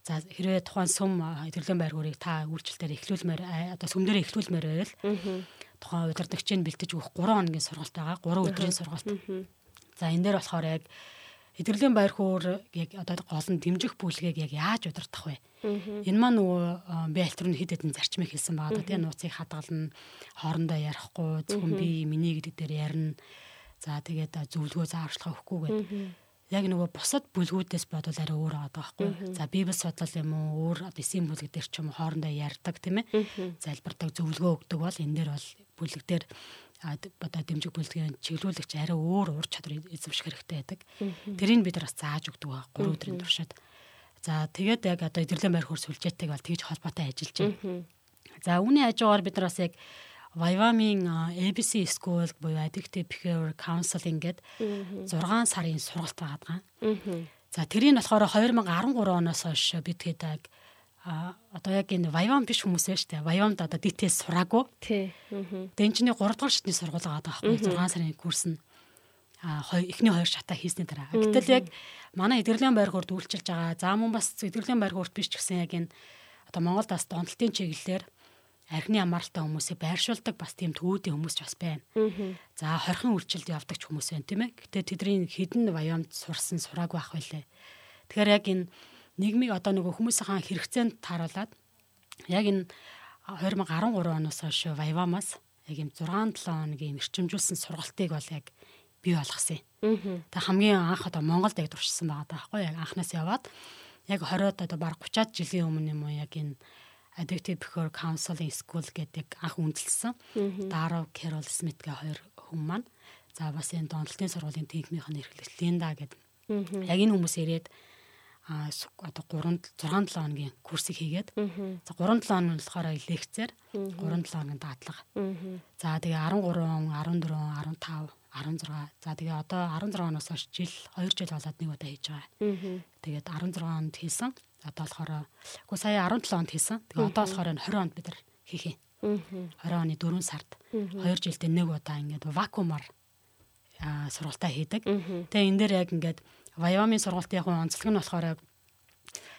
S4: За хэрвээ тухайн сүм эдгэрлийн байр хуурийг та үйлчлэлээр эхлүүлмээр одоо сүмдэрээ эхлүүлмээр байвал тухайн удирдагчийг бэлтэж өгөх 3 хоногийн сургалт байгаа. 3 өдрийн сургалт. За энэ дээр болохоор яг эдгэрлийн байр хуур яг одоо гол нь дэмжих бүлгээг яг яаж удирдах вэ? Энэ маань нөгөө а, би альтернатив хэд хэдэн зарчмыг хэлсэн байгаа да тийм нууцыг хадгална, хоорондоо ярихгүй, зөвхөн би миний гэдэг дээр ярина. За тэгээд а, зөвлөгөө зааварчлага өгөхгүй гэдэг. Яг нөгөө бусад бүлгүүдээс бодвол арай өөр байгаа байхгүй. За библи судлал юм уу, өөр эсийн бүлэг дээр ч юм уу хоорондоо ярьдаг тийм ээ. Залбирдаг зөвлөгөө өгдөг бол энэ дээр бол бүлэг дээр одоо дэмжиг бүлгийн чиглүүлэгч арай өөр ур чадвар эзэмших хэрэгтэй байдаг. Тэрийг бид нар бас зааж өгдөг байгаа 3 өдрийн туршид. За тэгээд яг одоо эдгэрлийн байр хөр сүлжээтэйг бол тэгж холбоотой ажиллаж байна. За үүний хажуугаар бид нар бас яг Вайвамын ABC School буюу Addictive Behavior Counseling гэдэг 6 сарын сургалт байгаа. За тэрийг болохоор 2013 оноос хойш бид хэд яг а одоо яг энэ Вайвам биш хүмүүс ээ штэ. Вайвамд одоо дитээс сураагүй.
S2: Тий.
S4: Тэгээ энэ чинь 3 дугаар шатны сургууль байгаа байхгүй 6 сарын курс нь а эхний хоёр шатаа хийсний дараа. Гэтэл яг манай эдгэрлийн байр хуурд үйлчилж байгаа. За мөн бас эдгэрлийн байр хуурт биш ч гэсэн яг энэ одоо Монголд бас донтолтын чиглэлээр архины амралтай хүмүүсийг байршуулдаг бас тийм төвүүдийн хүмүүс ч бас байна. За хорхон үйлчлэлд явдаг ч хүмүүс байна тийм ээ. Гэтэ тэдний хідэн ваямд сурсан сураагүй байх байлээ. Тэгэхээр яг энэ нийгмийг одоо нөгөө хүмүүсийн хэрэгцээнд тааруулаад яг энэ 2013 оноос хойш ваявамаас яг юм 6 7 хоногийн эрчимжүүлсэн сургалтыг бол яг бий болгосон юм. Тэг хамгийн анх одоо Монголд яг туршсан байгаа даахгүй яг анхнаас яваад яг 20-од одоо баг 30-аад жилийн өмнө юм уу яг энэ Addictive Behavior Counseling School гэдэг анх үндэслэсэн. Даров Carol Smith гэ хоёр хүн маань. За бас энэ донтолтын сургуулийн техникийн эрхлэгч Линда гэдэг. Яг энэ хүмүүс ирээд одоо 3 6 7 хоногийн курсыг хийгээд за 3 7 хоног нь болохоор лекцээр 3 7 хоногийн дадлага. За тэгээ 13, 14, 15, 16. За тэгээ одоо 16 оноос хойш жил 2 жил болоод нэг удаа хийж байгаа. Тэгээд 16 онд хийсэн. Одоо болохоор үгүй сая 17 онд хийсэн. Тэгээ одоо болохоор энэ 20 онд бид нар хийх юм.
S2: Мгм.
S4: 20 оны 4 сард 2 жилдээ нэг удаа ингээд вакуумаар аа сургалтаа хийдэг. Тэгээ энэ дээр яг ингээд Вайомын сургалтын яг онцлог нь болохоор яг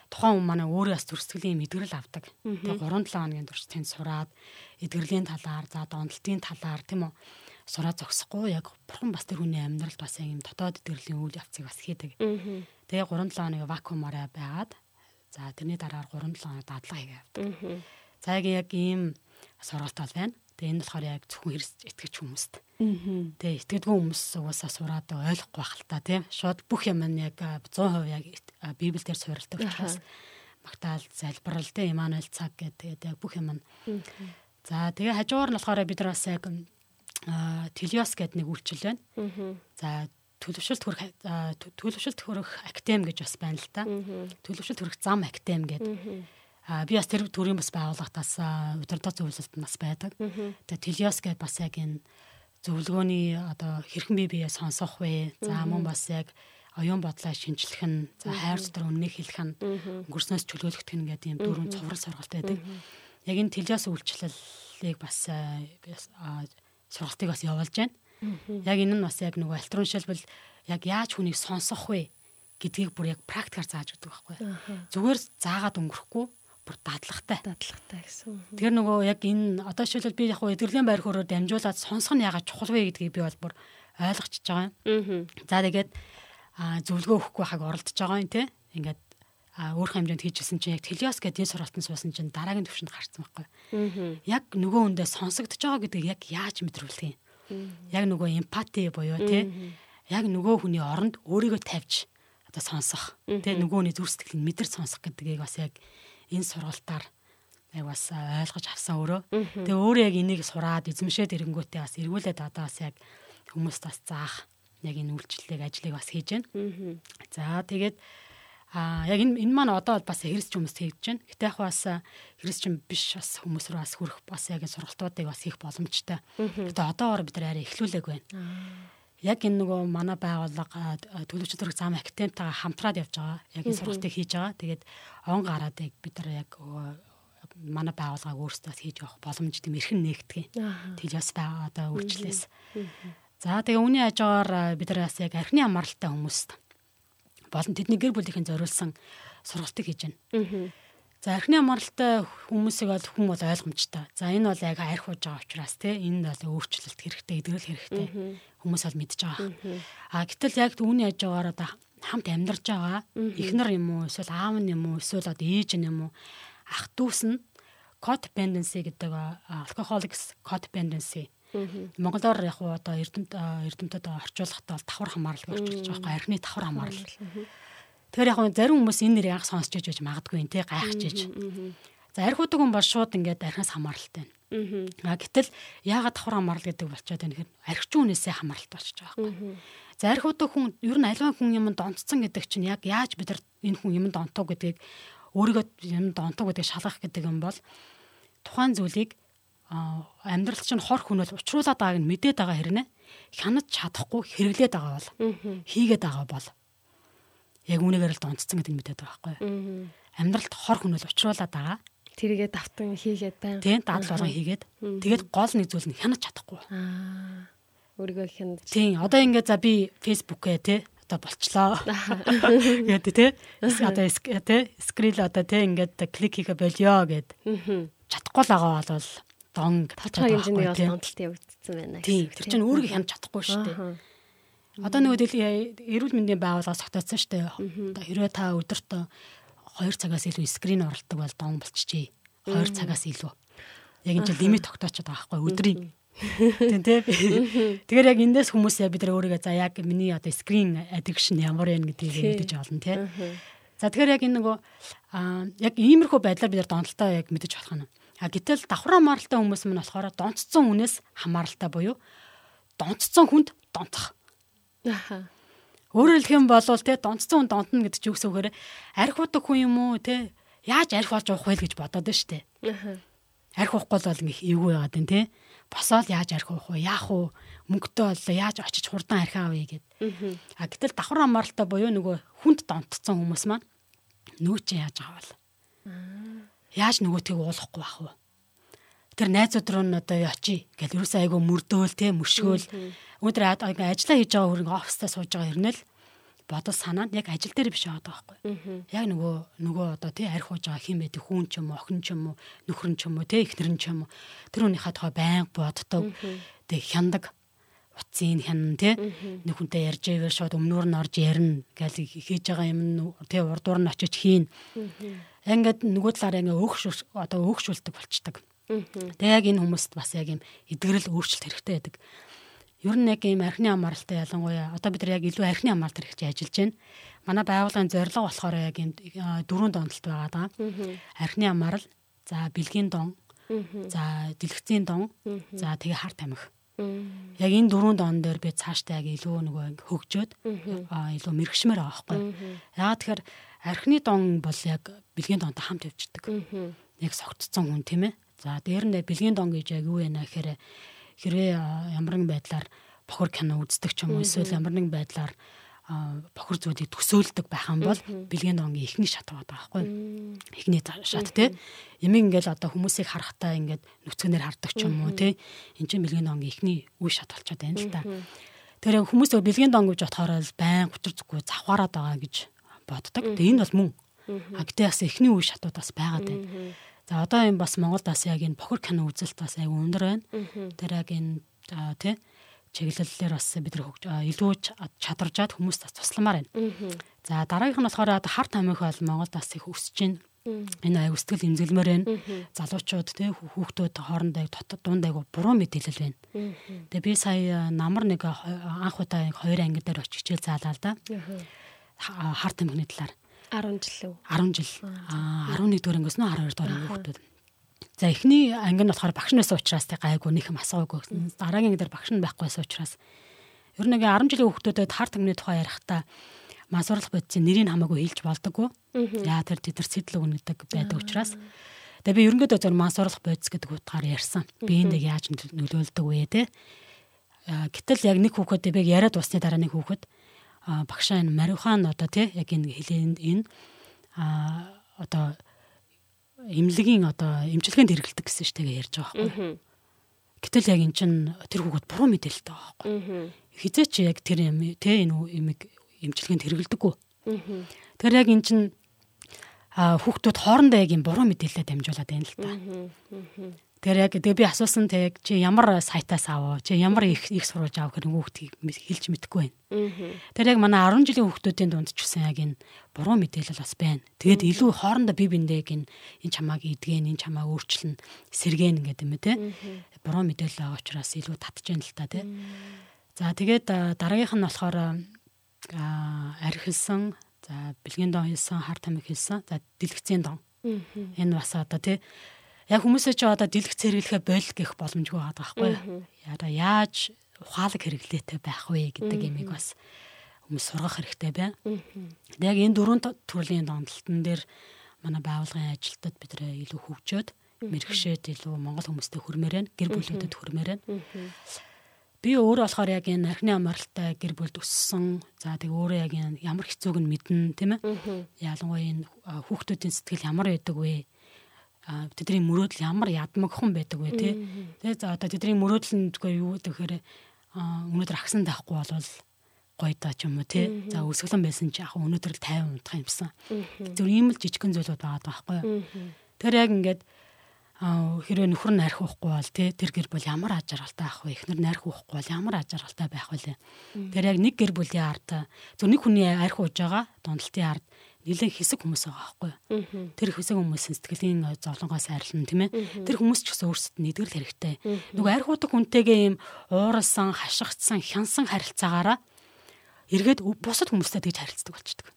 S4: тухайн хүн манай өөрөө бас төрсгөлийн мэдрэл авдаг. Тэгээ 3 7 хоногийн турш тэнд сураад эдгэрлийн талаар, за донтолтын талаар тийм үү сураад зогсохгүй яг бурхан бас тэр хүний амьдралд бас яг юм дотоод эдгэрлийн үйл явцыг бас хийдэг. Тэгээ 3 7 хоногийн вакуумаараа байгаад за тэрний дараагаар 3 7 хоног дадлага хийгээ явдаг. За яг ийм сургалт бол байна. Тэгээ энэ болохоор яг зөвхөн хэрэгс итгэж хүмүүст.
S2: Мгм.
S4: Тэгээ итгэдэггүй хүмүүс угаасаа сураад ойлгохгүй байх л та тийм. Шууд бүх юм нь яг а, 100% яг а, Библиэлд суурилдаг учраас магтаал залбирал тийм Имануэл цаг гэдэг яг бүх юм нь. За тэгээ хажуугаар нь болохоор бид нар бас яг Телиос гэдэг нэг үйлчлэл байна. За төлөвшөлт тө- төлөвшөлт хүрэх актем гэж бас байна л та. Төлөвшөлт хүрэх зам актем гэдэг. А би бас тэр төрийн бас байгууллагатаас удирдах зөвлөлт нас байдаг. Тэгээ Телиос гэдээ бас яг энэ зөвлөгөөний одоо хэрхэн би бие сонсох вэ? За мөн бас яг оюун бодлоо шинжлэх нь, за хайр дотор үннийг хэлэх нь, өнгөрснөөс чөлөөлөх нь гэдэг юм дөрвөн цуврал сургалт байдаг. Яг энэ Телиос үйлчлэлийг бас сургалтыг бас явуулж байна. Яг энэ нь бас яг нөгөө альтрон шилбэл яг яаж хүнийг сонсох вэ гэдгийг бүр яг практикаар зааж өгдөг байхгүй. Зүгээр заагаад өнгөрөхгүй бүр дадлагтай.
S2: Дадлагтай гэсэн.
S4: Тэр нөгөө яг энэ одоо шилбэл би яг хуу эдгэрлийн байр хөрөөр дамжуулаад сонсох нь ягаад чухал вэ гэдгийг би бол бүр ойлгочихж байгаа юм. За тэгээд зөвлөгөө өгөхгүй хаг оролдож байгаа юм те. Ингээд өөрх хэмжээнд хийжсэн чинь яг Телиос гэдэг энэ сургалтанд суусан чинь дараагийн төвшөнд гарцсан байхгүй. Яг нөгөө хүндээ сонсогдож байгаа гэдгийг яг яаж мэдрүүлэх юм. Яг нөгөө эмпати буюу те. Яг нөгөө хүний оронд өөрийгөө тавьж одоо сонсох. Тэ нөгөөний зүрх сэтгэлийг мэдэр сонсох гэдгийг бас яг энэ сургалтаар яг бас ойлгож авсан өөрөө. Тэгээ өөрөө яг энийг сураад эзэмшээд ирэнгүүтээ бас эргүүлээд одоо бас яг хүмүүст бас заах яг энэ үйлчлэлийг ажлыг бас хийж байна. За тэгээд а яг энэ энэ маань одоо бас хэрэгсч хүмүүс хийж байна. Гэтэ яг бас хэрэгсч биш бас хүмүүс рүү бас хүрэх бас яг сургалтуудыг бас хийх боломжтой. Гэтэ одоогоор бид арай эхлүүлээг байна. Яг энэ нөгөө манай байгууллага төлөвч зэрэг зам академитайгаа хамтраад явж байгаа. Яг энэ сургалтыг хийж байгаа. Тэгээд он гараад яг бид нар яг манай байгууллагаа өөрсдөө хийж явах боломж тийм эрхэн нээгдгий. Тэгэл бас байгаа одоо үйлчлээс. За тэгээ үүний хажуугаар бид нар бас яг архины амралтай хүмүүст болон тэдний гэр бүлийнхэн зориулсан сургалтыг хийж байна. За архины амралтай хүмүүсийг бол хүн бол ойлгомжтой. За энэ бол яг арх ууж байгаа учраас тий энэ бол өөрчлөлт хэрэгтэй, эдгэрэл хэрэгтэй. Хүмүүс бол мэдж байгаа. А гэтэл яг үүний хажуугаар одоо хамт амьдарч байгаа эхнэр юм уу эсвэл аав нь юм уу эсвэл одоо ээж нь юм уу ах дүүс нь codependency гэдэг alcoholics codependency Монголоор яг одоо эрдэмт эрдэмтэд орчуулахдаа бол давхар хамаарлыг орчуулж байгаа байхгүй архины давхар хамаарал. Тэгэхээр яг зарим хүмүүс энэ нэрийг анх сонсч иж магадгүй юм те гайхаж иж. За архиудаг хүн бол шууд ингээд архинаас хамааралтай байна. А гэтэл яагаад давхар хамаарал гэдэг болчиход байна гэхээр архичин хүнээсээ хамааралт болчихж байгаа байхгүй. За архиудаг хүн ер нь альва хүн юмд донцсон гэдэг чинь яг яаж бид нар энэ хүн юмд донтоо гэдгийг өөрийгөө юмд донтоо гэдгийг шалгах гэдэг юм бол тухайн зүйлийг амьдрал чинь хор хүнэл учруулад байгааг нь мэдээд байгаа хэрнээ хянаж чадахгүй хэрэглээд байгаа бол хийгээд байгаа бол яг үүнийгээр л донцсон гэдэг мэдээд байгаа байхгүй амьдралд хор хүнэл учруулад байгаа.
S2: Тэрийгээ давтан хийгээд байна
S4: тийм дадал болгон хийгээд. Тэгээд гол нэг зүйл нь хянаж чадахгүй
S2: өөрийгөө хянаж.
S4: Тийм одоо ингээд за би фэйсбүүкээ тий одоо болчлоо. Гэдэг тий одоо тий скрил одоо тий ингээд клик хийгээ болёо гэд чадахгүй л байгаа бол дон
S2: тавчаа хэмжээний бас донтолт явагдсан байна.
S4: Гэсэн. Тийм. Тэр чинь өөрийгөө хянаж чадахгүй шүү дээ. Одоо нөгөө эрүүл мэндийн байгууллагаас тогтооцсон шүү дээ. Одоо хэрвээ та өдөрт 2 цагаас илүү скрин оролдог бол дон болчихжээ. 2 цагаас илүү. Яг энэ лимит тогтоочод байгаа байхгүй өдрийн. Тийм тий. Тэгэхээр яг эндээс хүмүүсээ бид нар өөрийгөө за яг миний одоо скрин addiction ямар вэ гэдгийг мэдэж олно тий. За тэгэхээр яг энэ нөгөө аа яг иймэрхүү байдлаар бид нар донтолтоо яг мэдэж болох нь. А гэтэл давхраа маралтай хүмүүс мань болохоор донцсон хүнээс хамааралтай буюу донцсон хүнд донтох.
S2: Аха.
S4: Өөрөөр хэлэх юм бол те донцсон хүн донтно гэдэг чинь үгсөөр арх удаг хүн юм уу те яаж арх болж уух вэ гэж бодоод байна штэ.
S2: Аха.
S4: Арх уухгүй бол ингээ эвгүй байгаад байна те. Босоод яаж арх уух вэ? Яах вэ? Мөнгөтэй бол яаж очиж хурдан архи авъя гэд. А гэтэл давхар амаралтай буюу нөгөө хүнд донтцсон хүмүүс маань нөө чи яаж бол. Яаж нөгөөтгийг уулахгүй бах вэ? Тэр найзууд руу нь одоо очие гэл ерөөсөө айгу мөрдөөл те мөшгөөл. Өнөөдөр ажиллаа хийж байгаа хөрөнгө оффистаа сууж байгаа хэрнээл бодол санаа нь яг ажил дээр биш байгаа байхгүй. Яг нөгөө нөгөө одоо тий арх ууж байгаа хин байдаг хүн ч юм уу охин ч юм уу нөхөр ч юм уу тий эхнэр ч юм уу. Тэр хүнийхээ тухай байнга боддог. Тэг хяндаг. Утсын хянан тий нэг хүнтэй ярьж ивэл шууд өмнөр нь орж ярина. Гэл хийж байгаа юм тий урдуур нь очиж хийн. Ингээд нөгөө талаараа ингээ өөхш одоо өөхшүүлдэг болчдаг. Тэг яг энэ хүмүүст бас яг юм эдгэрэл өөрчлөлт хэрэгтэй байдаг. Ер нь яг ийм архины амралтай ялангуяа одоо бид нар яг илүү архины амралт хэрэгжиж ажиллаж байна. Манай байгууллагын зорилго болохоор яг ийм дөрвөн донтолт байгаа даа. Архины амрал, за бэлгийн дон, за дэлгэцийн дон, за тэгээ харт амих. Яг энэ дөрвөн дон дээр би цаашдаа яг илүү нөгөө хөгжөөд илүү мэрэгшмээр байгаа байхгүй. Яагаад тэгэхээр архины дон бол яг бэлгийн донтой хамт явждаг. Яг согтцсон хүн тийм ээ. За дээр нь бэлгийн дон гэж яг юу вэ гэхээр хэрвээ ямар нэгэн байдлаар бохор кино үздэг ч юм уу эсвэл ямар нэгэн байдлаар бохор зүйлийг төсөөлдөг байх юм бол бэлгийн донгийн ихний шат байгаа байхгүй? Ихний шат тий. Ямиг ингээл одоо хүмүүсийг харахтаа ингээд нүцгэнээр хардаг ч юм уу тий. Энд чинь бэлгийн донгийн ихний үе шат болчиход байна л та. Тэр хүмүүс бэлгийн дон гэж бодохоор л байн гутар зүггүй завхаараад байгаа гэж боддог. Тэгээ энэ бол мөн. А гэтээ бас эхний үе шатууд бас байгаад байна. За одоо энэ бас Монголд бас яг энэ бохор кино үзэлт бас аяг өндөр байна. Тэр яг энэ тий чиглэлээр бас бид нар илүү ч- чадваржаад хүмүүст бас тусламаар байна. За дараагийнх нь болохоор одоо харт амих бол Монголд бас их өсөж байна. Энэ аяг өсгөл имзэлмээр байна. Залуучууд тий хүү- хүүхдүүд хоорондоо дотор дунд айгу буруу мэдээлэл байна. Тэгээ би сая намар нэг анх удаа хоёр анги дээр очиж хичээл заалаа л да. Ха- Харт амихны талаар
S2: 10 жил үү?
S4: 10 жил. Аа 11 дугаар ангиас нь 12 дугаар анги хүүхдүүд. За эхний анги нь болохоор багш наасаа учраас тэг гайгүй нэг юм асуугаагүй. Дараагийн анги дээр багш нь байхгүйсэн учраас ер нь нэг 10 жилийн хүүхдүүдэд харт амны тухай ярихдаа мансуурлах бодисын нэрийг хамаагүй хэлж болдоггүй. Яа тэр тэд нар сэтэл өгнөдөг байдаг учраас Тэгээ би ерөнхийдөө зөв мансуурлах бодис гэдэг утгаар ярьсан. Би энд яг яаж нөлөөлдөг вэ те. Аа, Гэтэл яг нэг хүүхэд би яриад усны дараа нэг хүүхэд багшаа энэ марихуан одоо тий яг энэ хэлэнд энэ а одоо имлэгийн одоо имчилгээнд хэрэгэлдэг гэсэн гэж ярьж байгаа байхгүй. Гэтэл яг эн чин тэр хүүхэд буруу мэдээлэлтэй байгаа байхгүй. Хизээ чи яг тэр юм тий энэ имийг имчилгээнд хэрэгэлдэггүй. Тэр яг эн чин а хүүхдүүд хоорондоо яг юм буруу мэдээлэлд дамжуулаад байна л та. Тэр яг тэгээ би асуусан тэг чи ямар сайтаас аваа чи ямар их их сурвалж авах хэрэг хүүхдийг хэлж мэдэхгүй байна. Тэр яг манай 10 жилийн хүүхдүүдийн дунд ч гэсэн яг энэ буруу мэдээлэл бас байна. Тэгээд илүү хоорондоо бие биендээ яг энэ чамааг идгэн энэ чамааг өөрчлөн сэргэн гэдэг юм те. Буруу мэдээлэл байгаа учраас илүү татж байна л та те. За тэгээд дараагийнх нь болохоор а, архилсан за бэлгийн дон хийсэн хар тамхи хийсэн за дэлгэцийн дон. Энэ бас одоо тий яг хүмүүсээ ч одоо дэлгэх цэргэлэхэ бойл гэх боломжгүй байгаа байхгүй. Яа яаж ухаалаг хэрэглээтэй байх вэ гэдэг ямиг бас хүмүүс сургах хэрэгтэй байна. Яг энэ дөрвөн төрлийн дондолтон дээр манай байгууллагын ажилтнууд бид нэ илүү хөгжөөд мэрэгшээд илүү монгол хүмүүстэй хүрмээр байна. Гэр бүлүүдэд хүрмээр байна. Би өөрөө болохоор яг энэ архины амралтай гэр бүлд өссөн. За тэг өөрөө яг ямар хэцүүг нь мэднэ тийм ээ. Ялангуяа энэ хүүхдүүдийн сэтгэл ямар байдаг вэ? Тэдний мөрөөдөл ямар ядмагхан байдаг вэ тий. Тэгээ за одоо тэдний мөрөөдөл нь зүгээр юу гэхээр өнөөдөр агсан таахгүй болвол гоё даа ч юм уу тий. За өсгөлэн байсан чи яг өнөөдөр л 50 унтах юмсан. Зөв ийм л жижигхэн зүйлүүд байгаа байхгүй юу. Тэр яг ингээд хэрвээ нөхөр нь архи уухгүй бол тий тэр гэр бүл ямар аж аргалтай байх вэ? Эхнэр нь архи уухгүй бол ямар аж аргалтай байх вэ? Тэр яг нэг гэр бүлийн ард зөв нэг хүний архи ууж байгаа дондолтын ард нэлээд хэсэг хүмүүс байгаа байхгүй? Тэр хэсэг хүмүүсийн сэтгэлийн зовлонгоос арилна тийм ээ. Тэр хүмүүс ч гэсэн өөрсдөд нэгдгэл хэрэгтэй. Нөгөө архи уудаг хүнтэйгээ ийм ууралсан, хашигдсан, хянсан харилцаагаараа эргээд бусад хүмүүстэй тэгж харилцдаг болчдөг.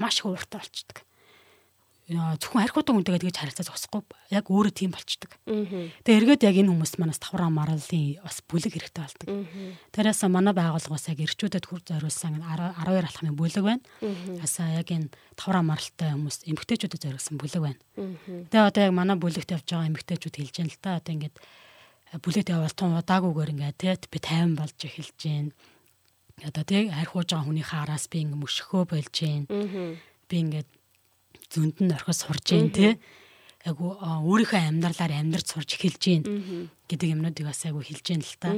S4: Маш их ууртай болчдөг. Зөвхөн архиудаг хүнтэйгээ тэгж харилцаа зогсохгүй яг өөрөө тийм болчдөг. Тэгээ эргээд яг энэ хүмүүс манаас тавраа маргалын бас бүлэг хэрэгтэй болдог. Тэрээс манай байгууллагаас яг эрчүүдэд хүр зориулсан 12 алхмын бүлэг байна. Асаа яг энэ тавраа маралтай хүмүүс эмгтээчүүдэд зориулсан бүлэг байна. Тэгээ одоо яг манай бүлэгт явж байгаа эмгтээчүүд хэлж яана л та одоо ингээд бүлэгт явбал тун удаагүйгээр ингээд тий би 50 болж эхэлж гин. Одоо тий архиуж байгаа хүний хаараас би ингээд мөшгөө болж гин. Би ингээд зөнд нь орхиж сурж гин тий айгу өөрийнхөө амьдралаар амьдрч сурж эхэлж гин гэдэг юмнуудыг бас айгу хэлж гин л та.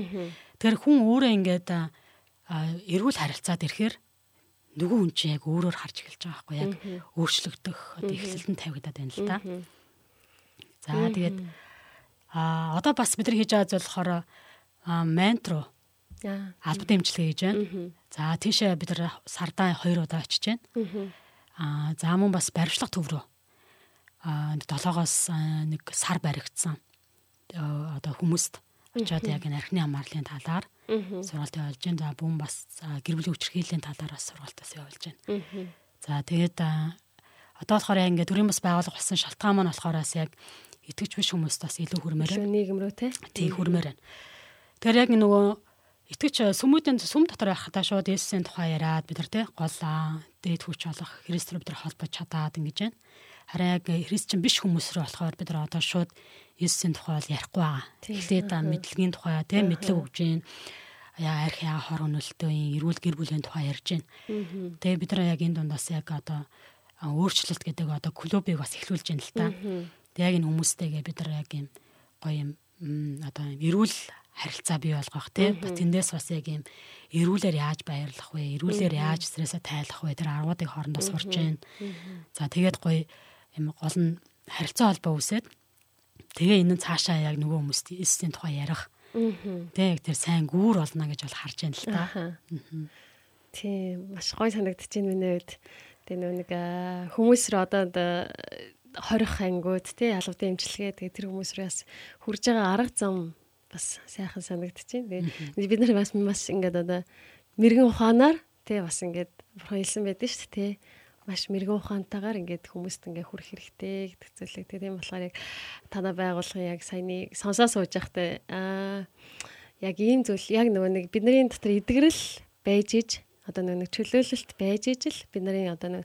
S4: Тэгэхээр хүн өөрөө ингээд эрүүл харилцаад ирэхээр нөгөө хүн чинь яг өөрөөр харж эхэлж байгаа байхгүй яг өөрчлөгдөх одоо эхлэлтэн тавигдаад байна л та. За тэгээд а одоо бас бид нар хийж байгаа зүйл болохоор ментро
S2: Аа.
S4: албад эмчилгээ хийж байна. За тийшээ бид нар сардаа 2 удаа очиж байна. Аа за мөн бас баримтлах төв рүү аа 7-оос аа, нэг сар баригдсан. Одоо хүмүүст очиод яг энэ архины хамаарлын талаар сургалт явуулж байна. За бүм бас гэр бүлийн хүчирхийллийн талаар бас сургалтаас явуулж байна. За тэгээд одоо болохоор яг ингээд төрийн бас байгуулга болсон шалтгаан маань болохоорс яг итгэж биш хүмүүст бас илүү хүрмээр байна.
S2: Нийгэм рүү те.
S4: тий хүрмээр байна. Тэгэхээр яг нөгөө итгэж сүмүүдийн сүм дотор байхдаа шууд Есүсийн тухай яриад бид нар тий голаа дээд хүч болох Христ рүү бид нар холбож чадаад ингэж байна. Харин яг христчин биш хүмүүс рүү болохоор бид нар одоо шууд Есүсийн тухай бол ярихгүй байгаа. Тэгэхээр да мэдлэгийн тухай тий мэдлэг өгж гин яа арх яа хор өнөлтөө эрүүл гэр бүлийн тухай ярьж байна. Тэгээ бид нар яг энэ дундаас яг одоо өөрчлөлт гэдэг одоо клубыг бас эхлүүлж байна л та. Тэгээ яг энэ хүмүүстэйгээ бид нар яг юм гоё юм одоо эрүүл харилцаа бий болгох тийм. Тэндээс бас яг юм эрүүлэр яаж баярлах вэ? Эрүүлэр яаж стрессээ тайлах вэ? Тэр аргуудыг хоорондоо сурч байна. За тэгээд гоё юм гол нь харилцаа холбоо үсээд тэгээ энэ нь цаашаа яг нөгөө хүмүүст эсийн тухай ярих. Тэг яг тэр сайн гүүр болно гэж бол харж байна л та.
S2: Тийм маш гоё санагдчихэв миний үед. Тэгээ нэг хүмүүс рүү одоо хорих ангууд тий албадын имчилгээ тэгээ тэр хүмүүс рүү бас хурж байгаа арга зам бас сайхан санагдчихэв. Тэгээ бид нар бас маш ингээд одоо мэрэгэн ухаанаар тий бас ингээд бурхан хэлсэн байдаг шүү дээ тий маш мэрэгэн ухаантайгаар ингээд хүмүүст ингээ хүрэх хэрэгтэй гэдэг зүйлэг. Тийм болохоор яг танаа байгууллагын яг саяны сонсоо сууж байхдаа аа яг ийм зүйл яг нөгөө нэг бидний дотор идэгрэл байж иж одоо нэг чөлөөлөлт байж иж л бид нарын одоо нэг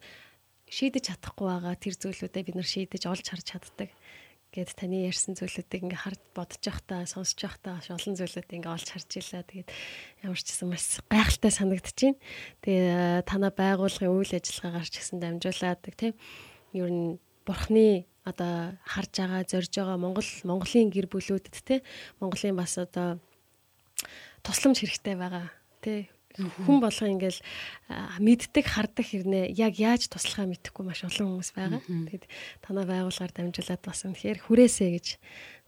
S2: шийдэж чадахгүй байгаа тэр зүйлүүдээ бид нар шийдэж олж харж чаддаг гэд таны ярьсан зүйлүүдийг ингээ харж бодож явахдаа сонсож явахдаа олон зүйлүүд ингээ олж харж илаа. Тэгээд ямар ч гэсэн маш гайхалтай санагдаж байна. Тэгээ танаа байгуулгын үйл ажиллагаагаар ч гэсэн дамжуулаад тийм ер нь бурхны одоо харж байгаа зорж байгаа Монгол Монголын гэр бүлүүдэд те Монголын бас одоо тусламж хэрэгтэй байгаа те хүн болго ингээл мэддэг хардаг хэрнээ яг яаж туслахаа мэдэхгүй маш олон хүмүүс байгаа. Тэгэд танаа байгуулгаар дамжуулаад бас үнэхээр хүрээсэй гэж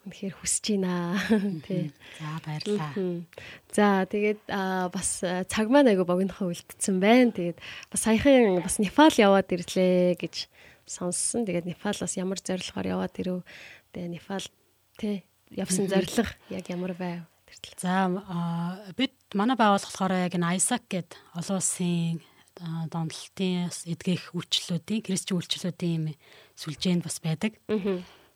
S2: үнэхээр хүсэж байна. Тий.
S4: За баярлалаа.
S2: За тэгээд бас цаг маань айгу богинохоо үлдсэн байна. Тэгээд бас саяхан бас Непал яваад ирлээ гэж сонссон. Тэгээд Непал бас ямар зорилгоор яваад ирэв. Тэгээд Непал тий явсан зорилго яг ямар байв?
S4: За бид манай байгууллага болохоор яг энэ Isaac гэд олон улсын донтолтын эдгэх үйлчлэлүүдийн христчин үйлчлэлүүдийн юм сүлжээнд бас байдаг.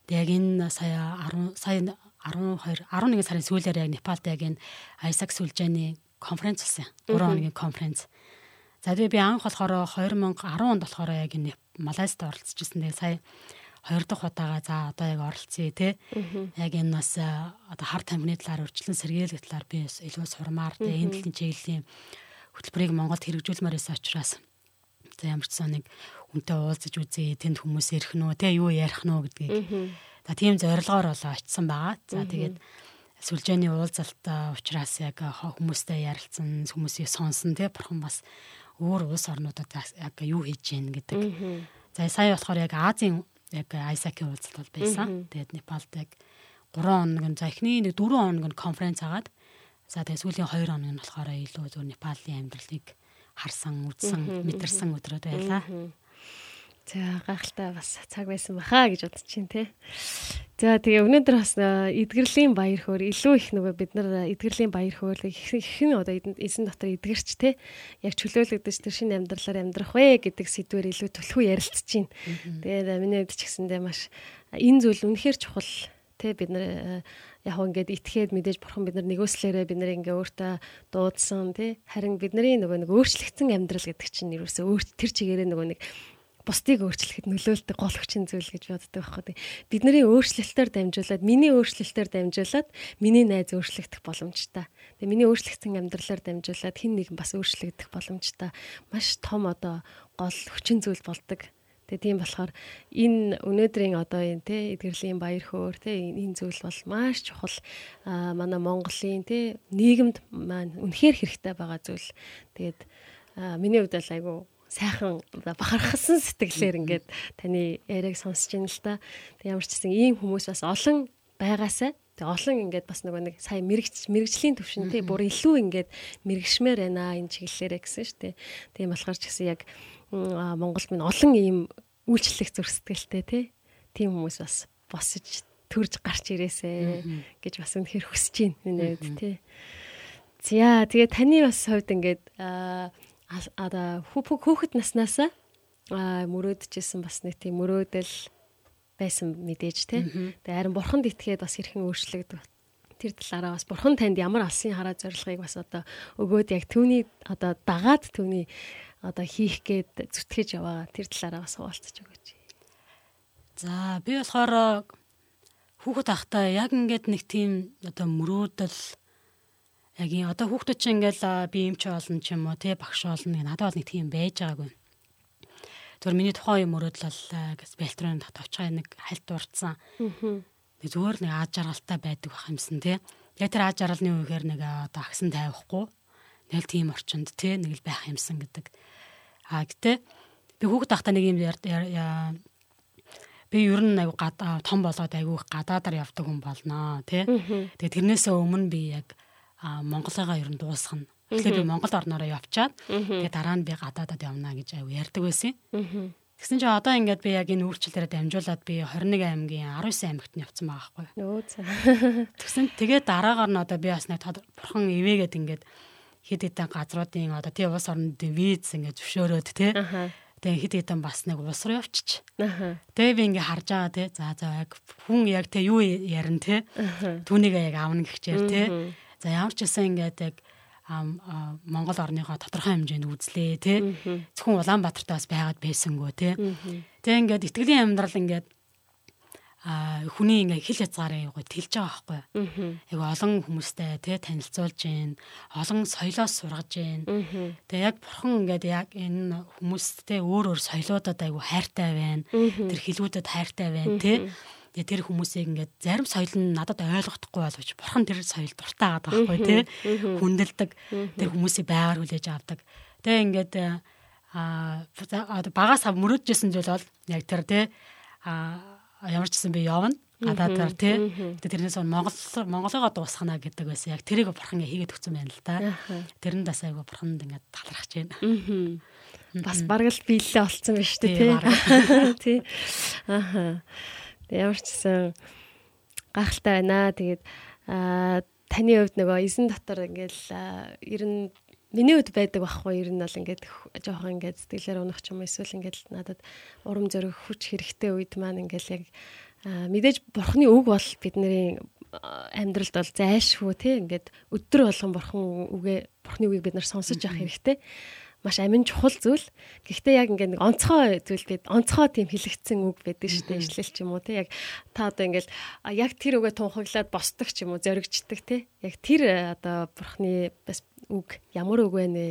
S4: Тэгээ яг энэ сая 10 сая 12 11 сарын сүүлээр яг Непалд яг энэ Isaac сүлжээний конференц болсон. 3 хоногийн конференц. За тэгээ би анх болохоор 2010 онд болохоор яг энэ Малайзд оролцож ирсэн. Тэгээ сая хоёр дахь удаага за одоо яг оролцъё те. Яг энэ бас одоо хар тамхины талаар урьдчилан сэргийлэх талаар би илүү сурмаар те энэ талын чиглэлийн хөтөлбөрийг Монголд хэрэгжүүлмээр байсан учраас. За ямар ч сан нэг үнтэй уулзаж үзье тэнд хүмүүс ирэх нөө те юу ярих нөө гэдгийг. За тийм зорилгоор болоо очисан байгаа. За тэгээд сүлжээний уулзалт учраас яг хүмүүстэй ярилцсан хүмүүсийг сонсон те бурхан бас өөр улс орнуудад яг юу хийж гин гэдэг. За сая болохоор яг Азийн яг Айсакийн уулзалт бол байсан. Тэгээд Непалд яг 3 хоног за эхний нэг 4 хоног нь конференц агаад за тэгээд сүүлийн 2 хоног нь болохоор илүү зөв Непалийн амьдралыг харсан, үзсэн, мэдэрсэн өдрүүд байлаа.
S2: За гайхалтай бас цаг байсан баха гэж бодож чинь те. За тэгээ өнөөдөр бас эдгэрлийн баяр хөөр илүү их нөгөө бид нар эдгэрлийн баяр хөөр их хэн одоо эзэн дотор эдгэрч те яг чөлөөлөгдөж тэр шинэ амьдралаар амьдрах вэ гэдэг сэдвээр илүү төлхөө ярилцж чинь. Тэгээд миний хувьд ч гэсэндээ маш энэ зүйл үнэхээр чухал те бид нар яг ингээд итгээд мэдээж бурхан бид нар нэгөөслээрээ бид нар ингээ өөртөө дуудсан тий харин бидний нөгөө нэг өөрчлөгдсөн амьдрал гэдэг чинь юусэн өөр тэр чигээрээ нөгөө нэг бусдыг өөрчлөхөд нөлөөлдөг гол хүчин зүйл гэж боддог байхгүй. Бидний өөрчлөлтөөр дамжуулаад, миний өөрчлөлтөөр дамжуулаад миний найз өөрчлөгдөх боломжтой. Тэгээ миний өөрчлөгдсөн амьдралаар дамжуулаад хин нэгэн бас өөрчлөгдөх боломжтой. Маш том одоо гол хүчин зүйл болдог. Тэгээ тийм болохоор энэ өнөөдрийн одоо энэ те эдгэрлийн баяр хөөр те энэ зүйл бол маш чухал манай Монголын те нийгэмд маань үнэхээр хэрэгтэй байгаа зүйл. Тэгээд миний хувьд айгу сайхан бахархсан сэтгэлээр ингээд таны яриаг сонсож байна л та. Тэг ямар ч гэсэн ийм хүмүүс бас олон байгаасаа Тэг олон ингээд бас нөгөө нэг сая мэрэгч мэрэгжлийн төвшин тий бүр илүү ингээд мэрэгшмээр байна энэ чиглэлээрээ гэсэн шүү дээ. Тийм болохоор ч гэсэн яг Монголд минь олон ийм үйлчлэх зүрх сэтгэлтэй тий тийм хүмүүс бас босож төрж гарч ирээсэ гэж бас үнэхээр хүсэж байна миний хувьд тий. За тэгээ таны бас хувьд ингээд аа одоо хүүхэд наснаасаа мөрөөдчихсэн бас нэг тийм мөрөөдөл байсан мэдээж те. Тэгээ харин бурханд итгээд бас хэрхэн өөрчлөгдөв. тэр талаараа бас бурхан танд ямар алсын хараа зорилгыг бас одоо өгөөд яг түүний одоо дагаад түүний одоо хийх гээд зүтгэж яваа тэр талаараа бас хуваалцаж өгөөч.
S4: За би болохоор хүүхэд ахтай яг ингээд нэг тийм одоо мөрөөдөл яг юм одоо хүүхдүүд чинь ингээл би эмч болно ч юм уу те багш болно гэх надад бол нэг тийм байж байгаагүй. Тэгвэр миний тухайн юм мөрөөдөл бол гэс бэлтрэн татвчгаа нэг хальт урдсан. Нэг зүгээр нэг аз жаргалтай байдаг байх юмсан те. Яг тэр аз жаргалны үеэр нэг одоо агсан тавихгүй. Нэг тийм орчинд те нэг л байх юмсан гэдэг. А гэтээ би хүүхэд ахтай нэг юм би ер нь гадаа том болоод их гадаадаар явдаг хүн болноо тий. Тэгээ тэрнээсээ өмнө би яг Монголыгаа ер нь дуусгана. Тэгэхээр би Монгол орноороо явчаад тэгээ дараа нь би гадаадад явна гэж аягүй ярьдаг байсан. Тэгсэн чинь одоо ингээд би яг энэ үйлчлэлээр дамжуулаад би 21 аймгийн 19 аймагт нь явцсан байгаа байхгүй.
S2: Өө за.
S4: Тэгсэн тэгээ дараагаар нь одоо би бас нэг бурхан ивэгээд ингээд хэд хэдэн газруудын одоо тий улс орнуудын виз ингээд зөвшөөрөөд тий. Тэгээ хэд хэдэн бас нэг улс руу явчих. Тэгээ би ингээ харж байгаа те. За за яг хүн яг те юу ярина те. Түүнийг яг аавна гихчээр те. За ямар ч гэсэн ингээд яг Монгол орныхоо тодорхой хэмжээнд үзлээ те. Зөвхөн Улаанбаатарт бас байгаад байсангүй те. Тэгээ ингээд итгэлийн амьдрал ингээд а хүний ингээ хэл хязгаарыг гоо тэлж байгаа байхгүй. Яг олон хүмүүстэй те танилцуулж гин, олон соёлоос сургаж гин. Тэгээ яг бурхан ингээд яг энэ хүмүүстэй өөр өөр соёлуудад айгу хайртай байна. Тэр хэлүүдэд хайртай байна те. Тэгээ тэр хүмүүсийг ингээд зарим соёл нь надад ойлгохдохгүй боловч бурхан тэр соёл дуртай байгаа байхгүй те. Хүндэлдэг. Тэр хүмүүсийг байгаар хүлээж авдаг. Тэгээ ингээд а багаас ав мөрөджсэн зүйл бол яг тэр те а ямар ч гэсэн би явна гадаадаар тий. Тэгээ тэрнээс Монгол Монголыгоо дуусгана гэдэг байсан. Яг тэрийг бурхан хийгээд өгсөн байна л да. Тэрэнд бас айгу бурханд ингээд талархаж байна.
S2: Бас бараг л биелэлээ олцсон байна шүү дээ
S4: Тий,
S2: тий. Тий. Ямар ч гэсэн гахалтай байна. Тэгээд таны хувьд нөгөө эзэн дотор ингээл ер нь миний хувьд байдаг байхгүй ер нь бол ингээд жоохон ингээд сэтгэлээр унах ч юм эсвэл ингээд надад урам зориг хүч хэрэгтэй үед маань ингээд яг мэдээж бурхны үг бол бидний амьдралд бол зайлшгүй тий ингээд өдөр болгон бурхан үгээ бурхны үгийг бид нар сонсож явах хэрэгтэй маш амин чухал зүйл. Гэхдээ яг ингээд нэг онцгой зүйл бид онцгой тийм хэлэгдсэн үг байдаг шүү дээ. Ишлэл ч юм уу тий яг та одоо ингээд яг тэр үгээ тунхаглаад босдог ч юм уу зоригждаг тий. Яг тэр э, одоо бурхны бас үг ямар үг вэ нэ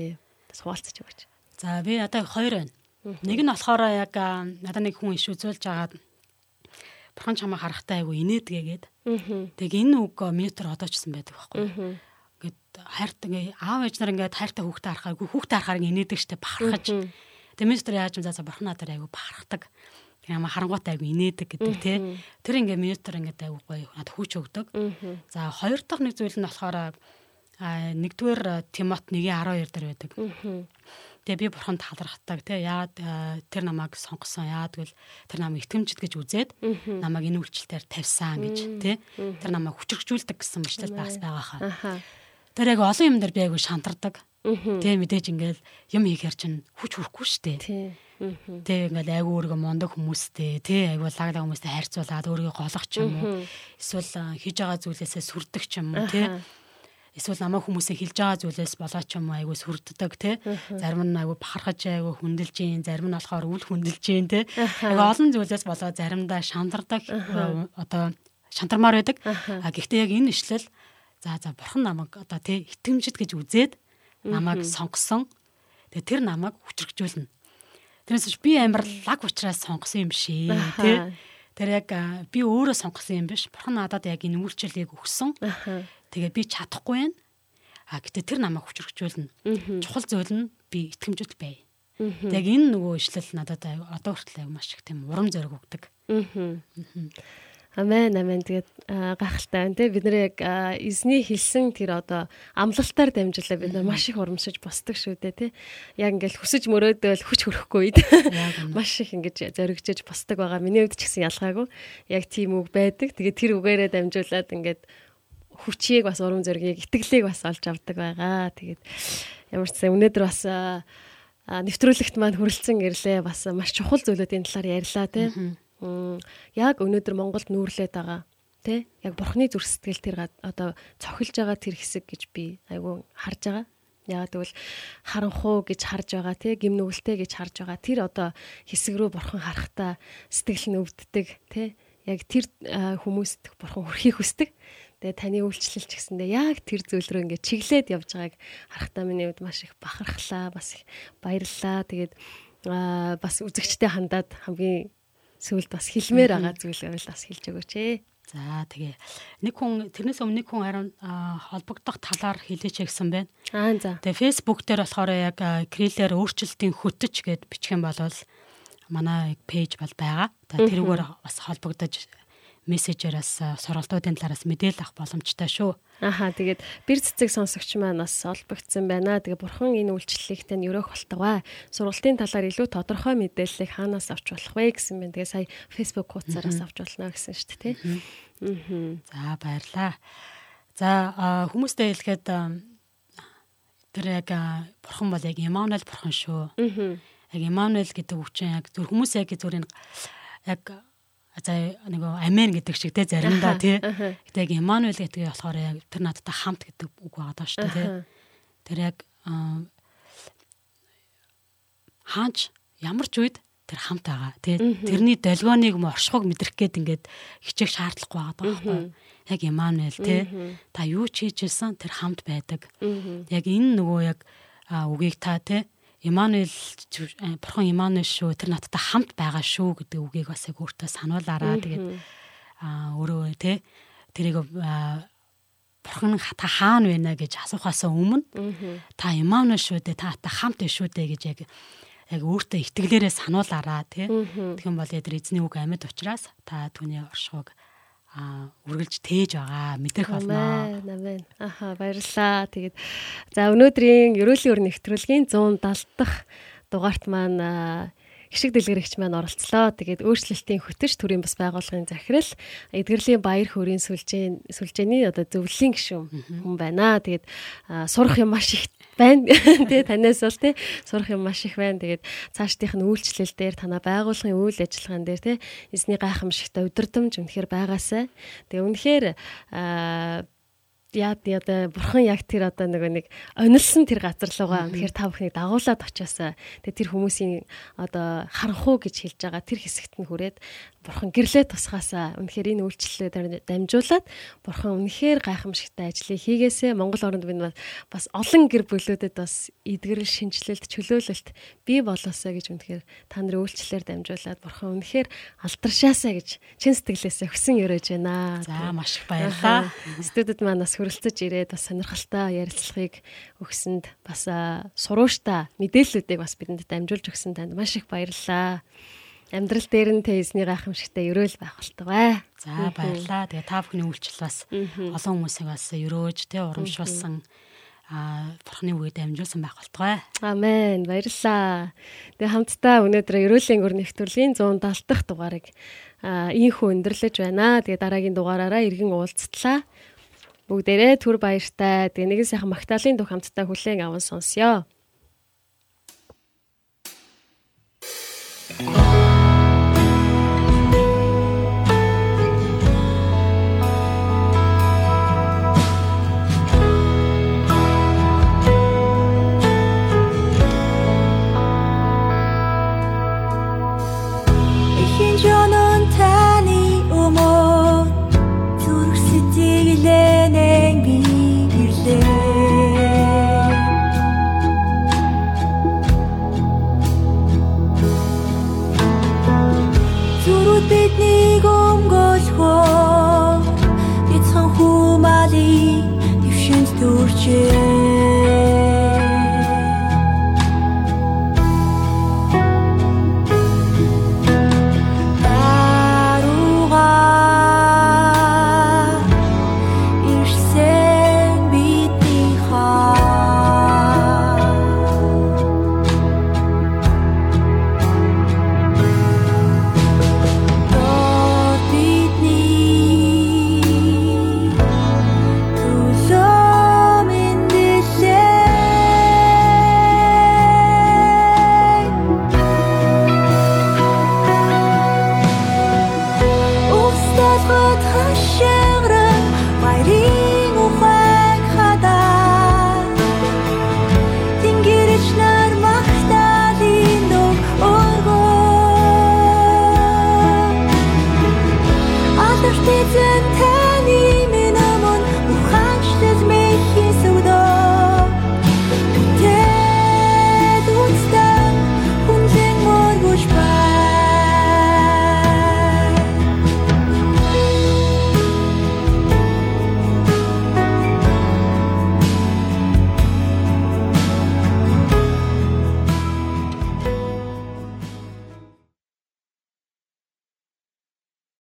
S2: бас хуваалцаж өгөөч.
S4: За би одоо хоёр байна. Нэг нь болохоор яг надад нэг хүн иш үзүүлж агаад бурхан чамаа харахтаа айгу инээдгээгээд. Тэгээ энэ үг метр одоо ч гэсэн байдаг байхгүй. Ингээд хайртай ингээ аав ээж нар ингээд хайртай хүүхдээ харахаагүй хүүхдээ харахаар инээдэг штэ бахархаж. Тэгээ метр яаж юм заасаа бурхан надаар айгу бахархдаг. Ама харангуйтай айгу инээдэг гэдэг тий. Тэр ингээ метр ингээд айгу гоё надад хүч өгдөг. За хоёр дахь нэг зүйл нь болохоор а нэгдүгээр Тимот 1:12 дээр байдаг. Тэгээ би бурхан талархдаг тий а, тэр намайг сонгосон яагаад гэвэл тэр намайг итгэмжид гэж үзээд намайг энэ үйлчлэлээр тавьсан гэж тий тэр намайг хүчрхжүүлдэг гэсэн мэтлэл байгаас байгаа хаа. Тэр яг олон юм дээр би айгу шантардаг. Тий мэдээж ингээл юм хийхээр чинь хүч хүрхгүй штэ.
S2: Тий. Мгм.
S4: Тэ ингээл айгу өөргөө мондог хүмүүстэй тий айгу лаглаг хүмүүстэй харьцуулаад өөрийгөө голох ч юм уу. Эсвэл хийж байгаа зүйлээсээ сүрдэг ч юм уу
S2: Аха.
S4: эсвэл намайг хүмүүсээ хэлж байгаа зүйлээс болоо ч юм уу айгу сүрддэг тий зарим нь айгу бахархаж айгу хүндэлж гин зарим нь болохоор үл хүндэлж гин тий айгу олон зүйлээс болоо заримдаа шантардаг одоо шантармаар байдаг. А гэхдээ яг энэ ишлэл за за бурхан намайг одоо тий итгэмжид гэж үзээд намайг сонгосон тэгээ тэр намайг хүчрхжүүлнэ тэрнээс би амар лаг учраас сонгосон юм шээ тий тэр яг би өөрөө сонгосон юм биш бурхан надад яг энэ үйлчлэлийг өгсөн. Тэгээ би чадахгүй байна. А гэтээ тэр намайг хүчрхжүүлнэ. Чухал зүйл нь би итгэмжтэй бай. Яг энэ нөгөө ишлэл надад одоо хүртэл маш их тийм урам зориг өгдөг.
S2: Мгм. Амен амен тэгээд аа, гайхалтай байна те. Бид нар яг эзний хэлсэн тэр одоо амлалтаар дамжуулаад бид нар маш их урамшиж босдог шүү дээ те. Яг ингээл хүсэж мөрөөдөөл хүч хөрөхгүй үед маш их ингэж зоригжиж босдог байгаа. Миний хувьд ч гэсэн ялгаагүй. Яг тийм үг байдаг. Тэгээд тэр үгээрээ дамжуулаад ингээд хүчийг бас урам зоригийг итгэлийг бас олж авдаг байгаа. Тэгээд ямар ч гэсэн өнөөдөр бас нэвтрүүлэгт маань хүрэлцэн ирлээ. Бас маш чухал зүйлүүдийн талаар ярьлаа те яг өнөөдөр Монголд нүүрлээд байгаа Тэ? Яг бурхны зүрх сэтгэл тэр одоо цохилж байгаа тэр хэсэг гэж би айгүй харж байгаа. Яагаад гэвэл харанхуу гэж харж байгаа тий гимнүгэлтэй гэж харж байгаа тэр одоо хэсэг рүү бурхан харахтаа сэтгэл нь өвддөг тий яг тэр хүмүүст бурхан хүрхийг хүсдэг. Тэгээ таны үйлчлэл ч гэсэндээ яг тэр зүйл рүү ингээд чиглээд явж байгааг харахтаа миний хувьд маш их бахархлаа, бас их баярлалаа. Тэгээд аа бас үзэгчтэй хандаад хамгийн сүүлд бас хэлмээр байгаа зүйл байвал бас хэлж өгөөч ээ.
S4: За тэгээ нэг хүн тэрнээс өмнө нэг хүн харин холбогдох талаар хэлээч гэсэн байна.
S2: Аа за.
S4: Тэгээ фэйсбુક дээр болохоор яг а, крилээр өөрчлөлтийн хөтөч гэд бичих юм бол манай пэйж бол байгаа. Тэгээ тэрүүгээр бас холбогдож мессежээр бас а, сургалтуудын талаараас мэдээлэл авах боломжтой шүү.
S2: Аха тэгээд бэр цэцэг сонсогч маань бас олбогдсон байна. Тэгээ бурхан энэ үйлчлэлийг тань өрөөх болтугай. Сургалтын талаар илүү тодорхой мэдээллийг хаанаас авч болох вэ гэсэн байна. Тэгээ сая Facebook хуудасараас авч болно гэсэн шүү дээ, тий. Аа.
S4: За баярлаа. За хүмүүстэй хэлэхэд тэр яг бурхан бол яг Имануэль бурхан шүү. Яг Имануэль гэдэг үгчин яг зөв хүмүүс яг зүгээр яг за нэг амен гэдэг шиг те заримдаа тий. Гэтэ яг Имануэль гэдэг болохоор яг тэр надтай хамт гэдэг үг байгаа даа шүү дээ тий. Тэр яг хаач ямар ч үед тэр хамт байгаа тий. Тэрний долгионыг м оршихуг мэдрэх гээд ингээд хичээх шаардлагагүй байгаа даа байхгүй. Яг Имануэль тий. Та юу ч хийж ирсэн тэр хамт байдаг. Яг энэ нөгөө яг үгийг та тий Имануэль ч- а, бурхан Имануэль шүү тэр надтай хамт байгаа шүү гэдэг үгийг бас яг өөртөө сануулаараа. Тэгээд өөрөө тий тэрийг бурхан та хаана нэ гэж асуухаас өмнө та Имануэль шүү дээ та та хамт байна шүү дээ гэж яг яг өөртөө итгэлээрээ сануулаараа тий тэгэн бол яг тэр эзний үг амьд учраас та түүний оршихуг а үргэлж тээж байгаа мэдрэх болно.
S2: Амен. Аха, баярлалаа. Тэгээд за өнөөдрийн ерөөлийн өр нэвтрүүлгийн 170 дахь дугаарт маань аа, гişиг дэлгэрэгч маань оролцлоо. Тэгээд өөрчлөлтийн хөтөч төрийн бас байгууллагын захирал эдгэрлийн баяр хөөрийн сүлжээ сүлжээний одоо зөвлөлийн гишүүн хүн байна. Тэгээд сурах юм маш их байна. Тэгээ танаас бол тий сурах юм маш их байна. Тэгээд цаашдынх нь үйлчлэл дээр танаа байгууллагын үйл ажиллагаан дээр тий эзний гайхамшигтай өдөрдөмж үнэхээр байгаасай. Тэгээ үнэхээр аа яа яа бурхан яг тэр одоо нөгөө нэг онилсон тэр газар руугаа тэгэхээр та бүхнийг дагуулад очиасаа тэгээ тэр хүмүүсийн одоо харанхуу гэж хэлж байгаа тэр хэсэгт нь хүрээд бурхан гэрлээ тусгаасаа үнэхээр энэ үйлчлэлээр дамжуулаад бурхан үнэхээр гайхамшигтай ажлыг хийгээсэ Монгол оронд бид бас олон гэр бүлүүдэд бас эдгэрэл шинжилэлт чөлөөлөлт бий болоосаа гэж үнэхээр та нарын үйлчлэлээр дамжуулаад бурхан үнэхээр алдаршаасаа гэж чин сэтгэлээсээ хүсэн өрөөж байна.
S4: За маш их баярлалаа.
S2: Студид маань бас хүрэлцэж ирээд бас сонирхолтой ярилцлагыг өгсөнд бас сурууштай мэдээллүүдийг бас бидэнд дамжуулж өгсөн танд маш их баярлалаа. Амьдрал дээр нь тэйсний гайхамшигтай өрөөл байх болтугай.
S4: За баярлаа. Тэгээ та бүхний үйлчлэл бас олон хүмүүсийг бас өрөөж тэ урамшуулсан а бурхны үгэд амжуулсан байх болтугай.
S2: Амен. Баярлалаа. Тэгээ хамтдаа өнөөдөр ерөөлийн өр нэвтрүүлгийн 170 дахь дугаарыг аа ийхүү өндөрлөж байна. Тэгээ дараагийн дугаараараа иргэн уулзтлаа. Бүгдээрээ түр баяртай. Тэгээ нэгэн сайхан магтаалын дуу хамтдаа хүлээн аван сонсё.
S3: Thank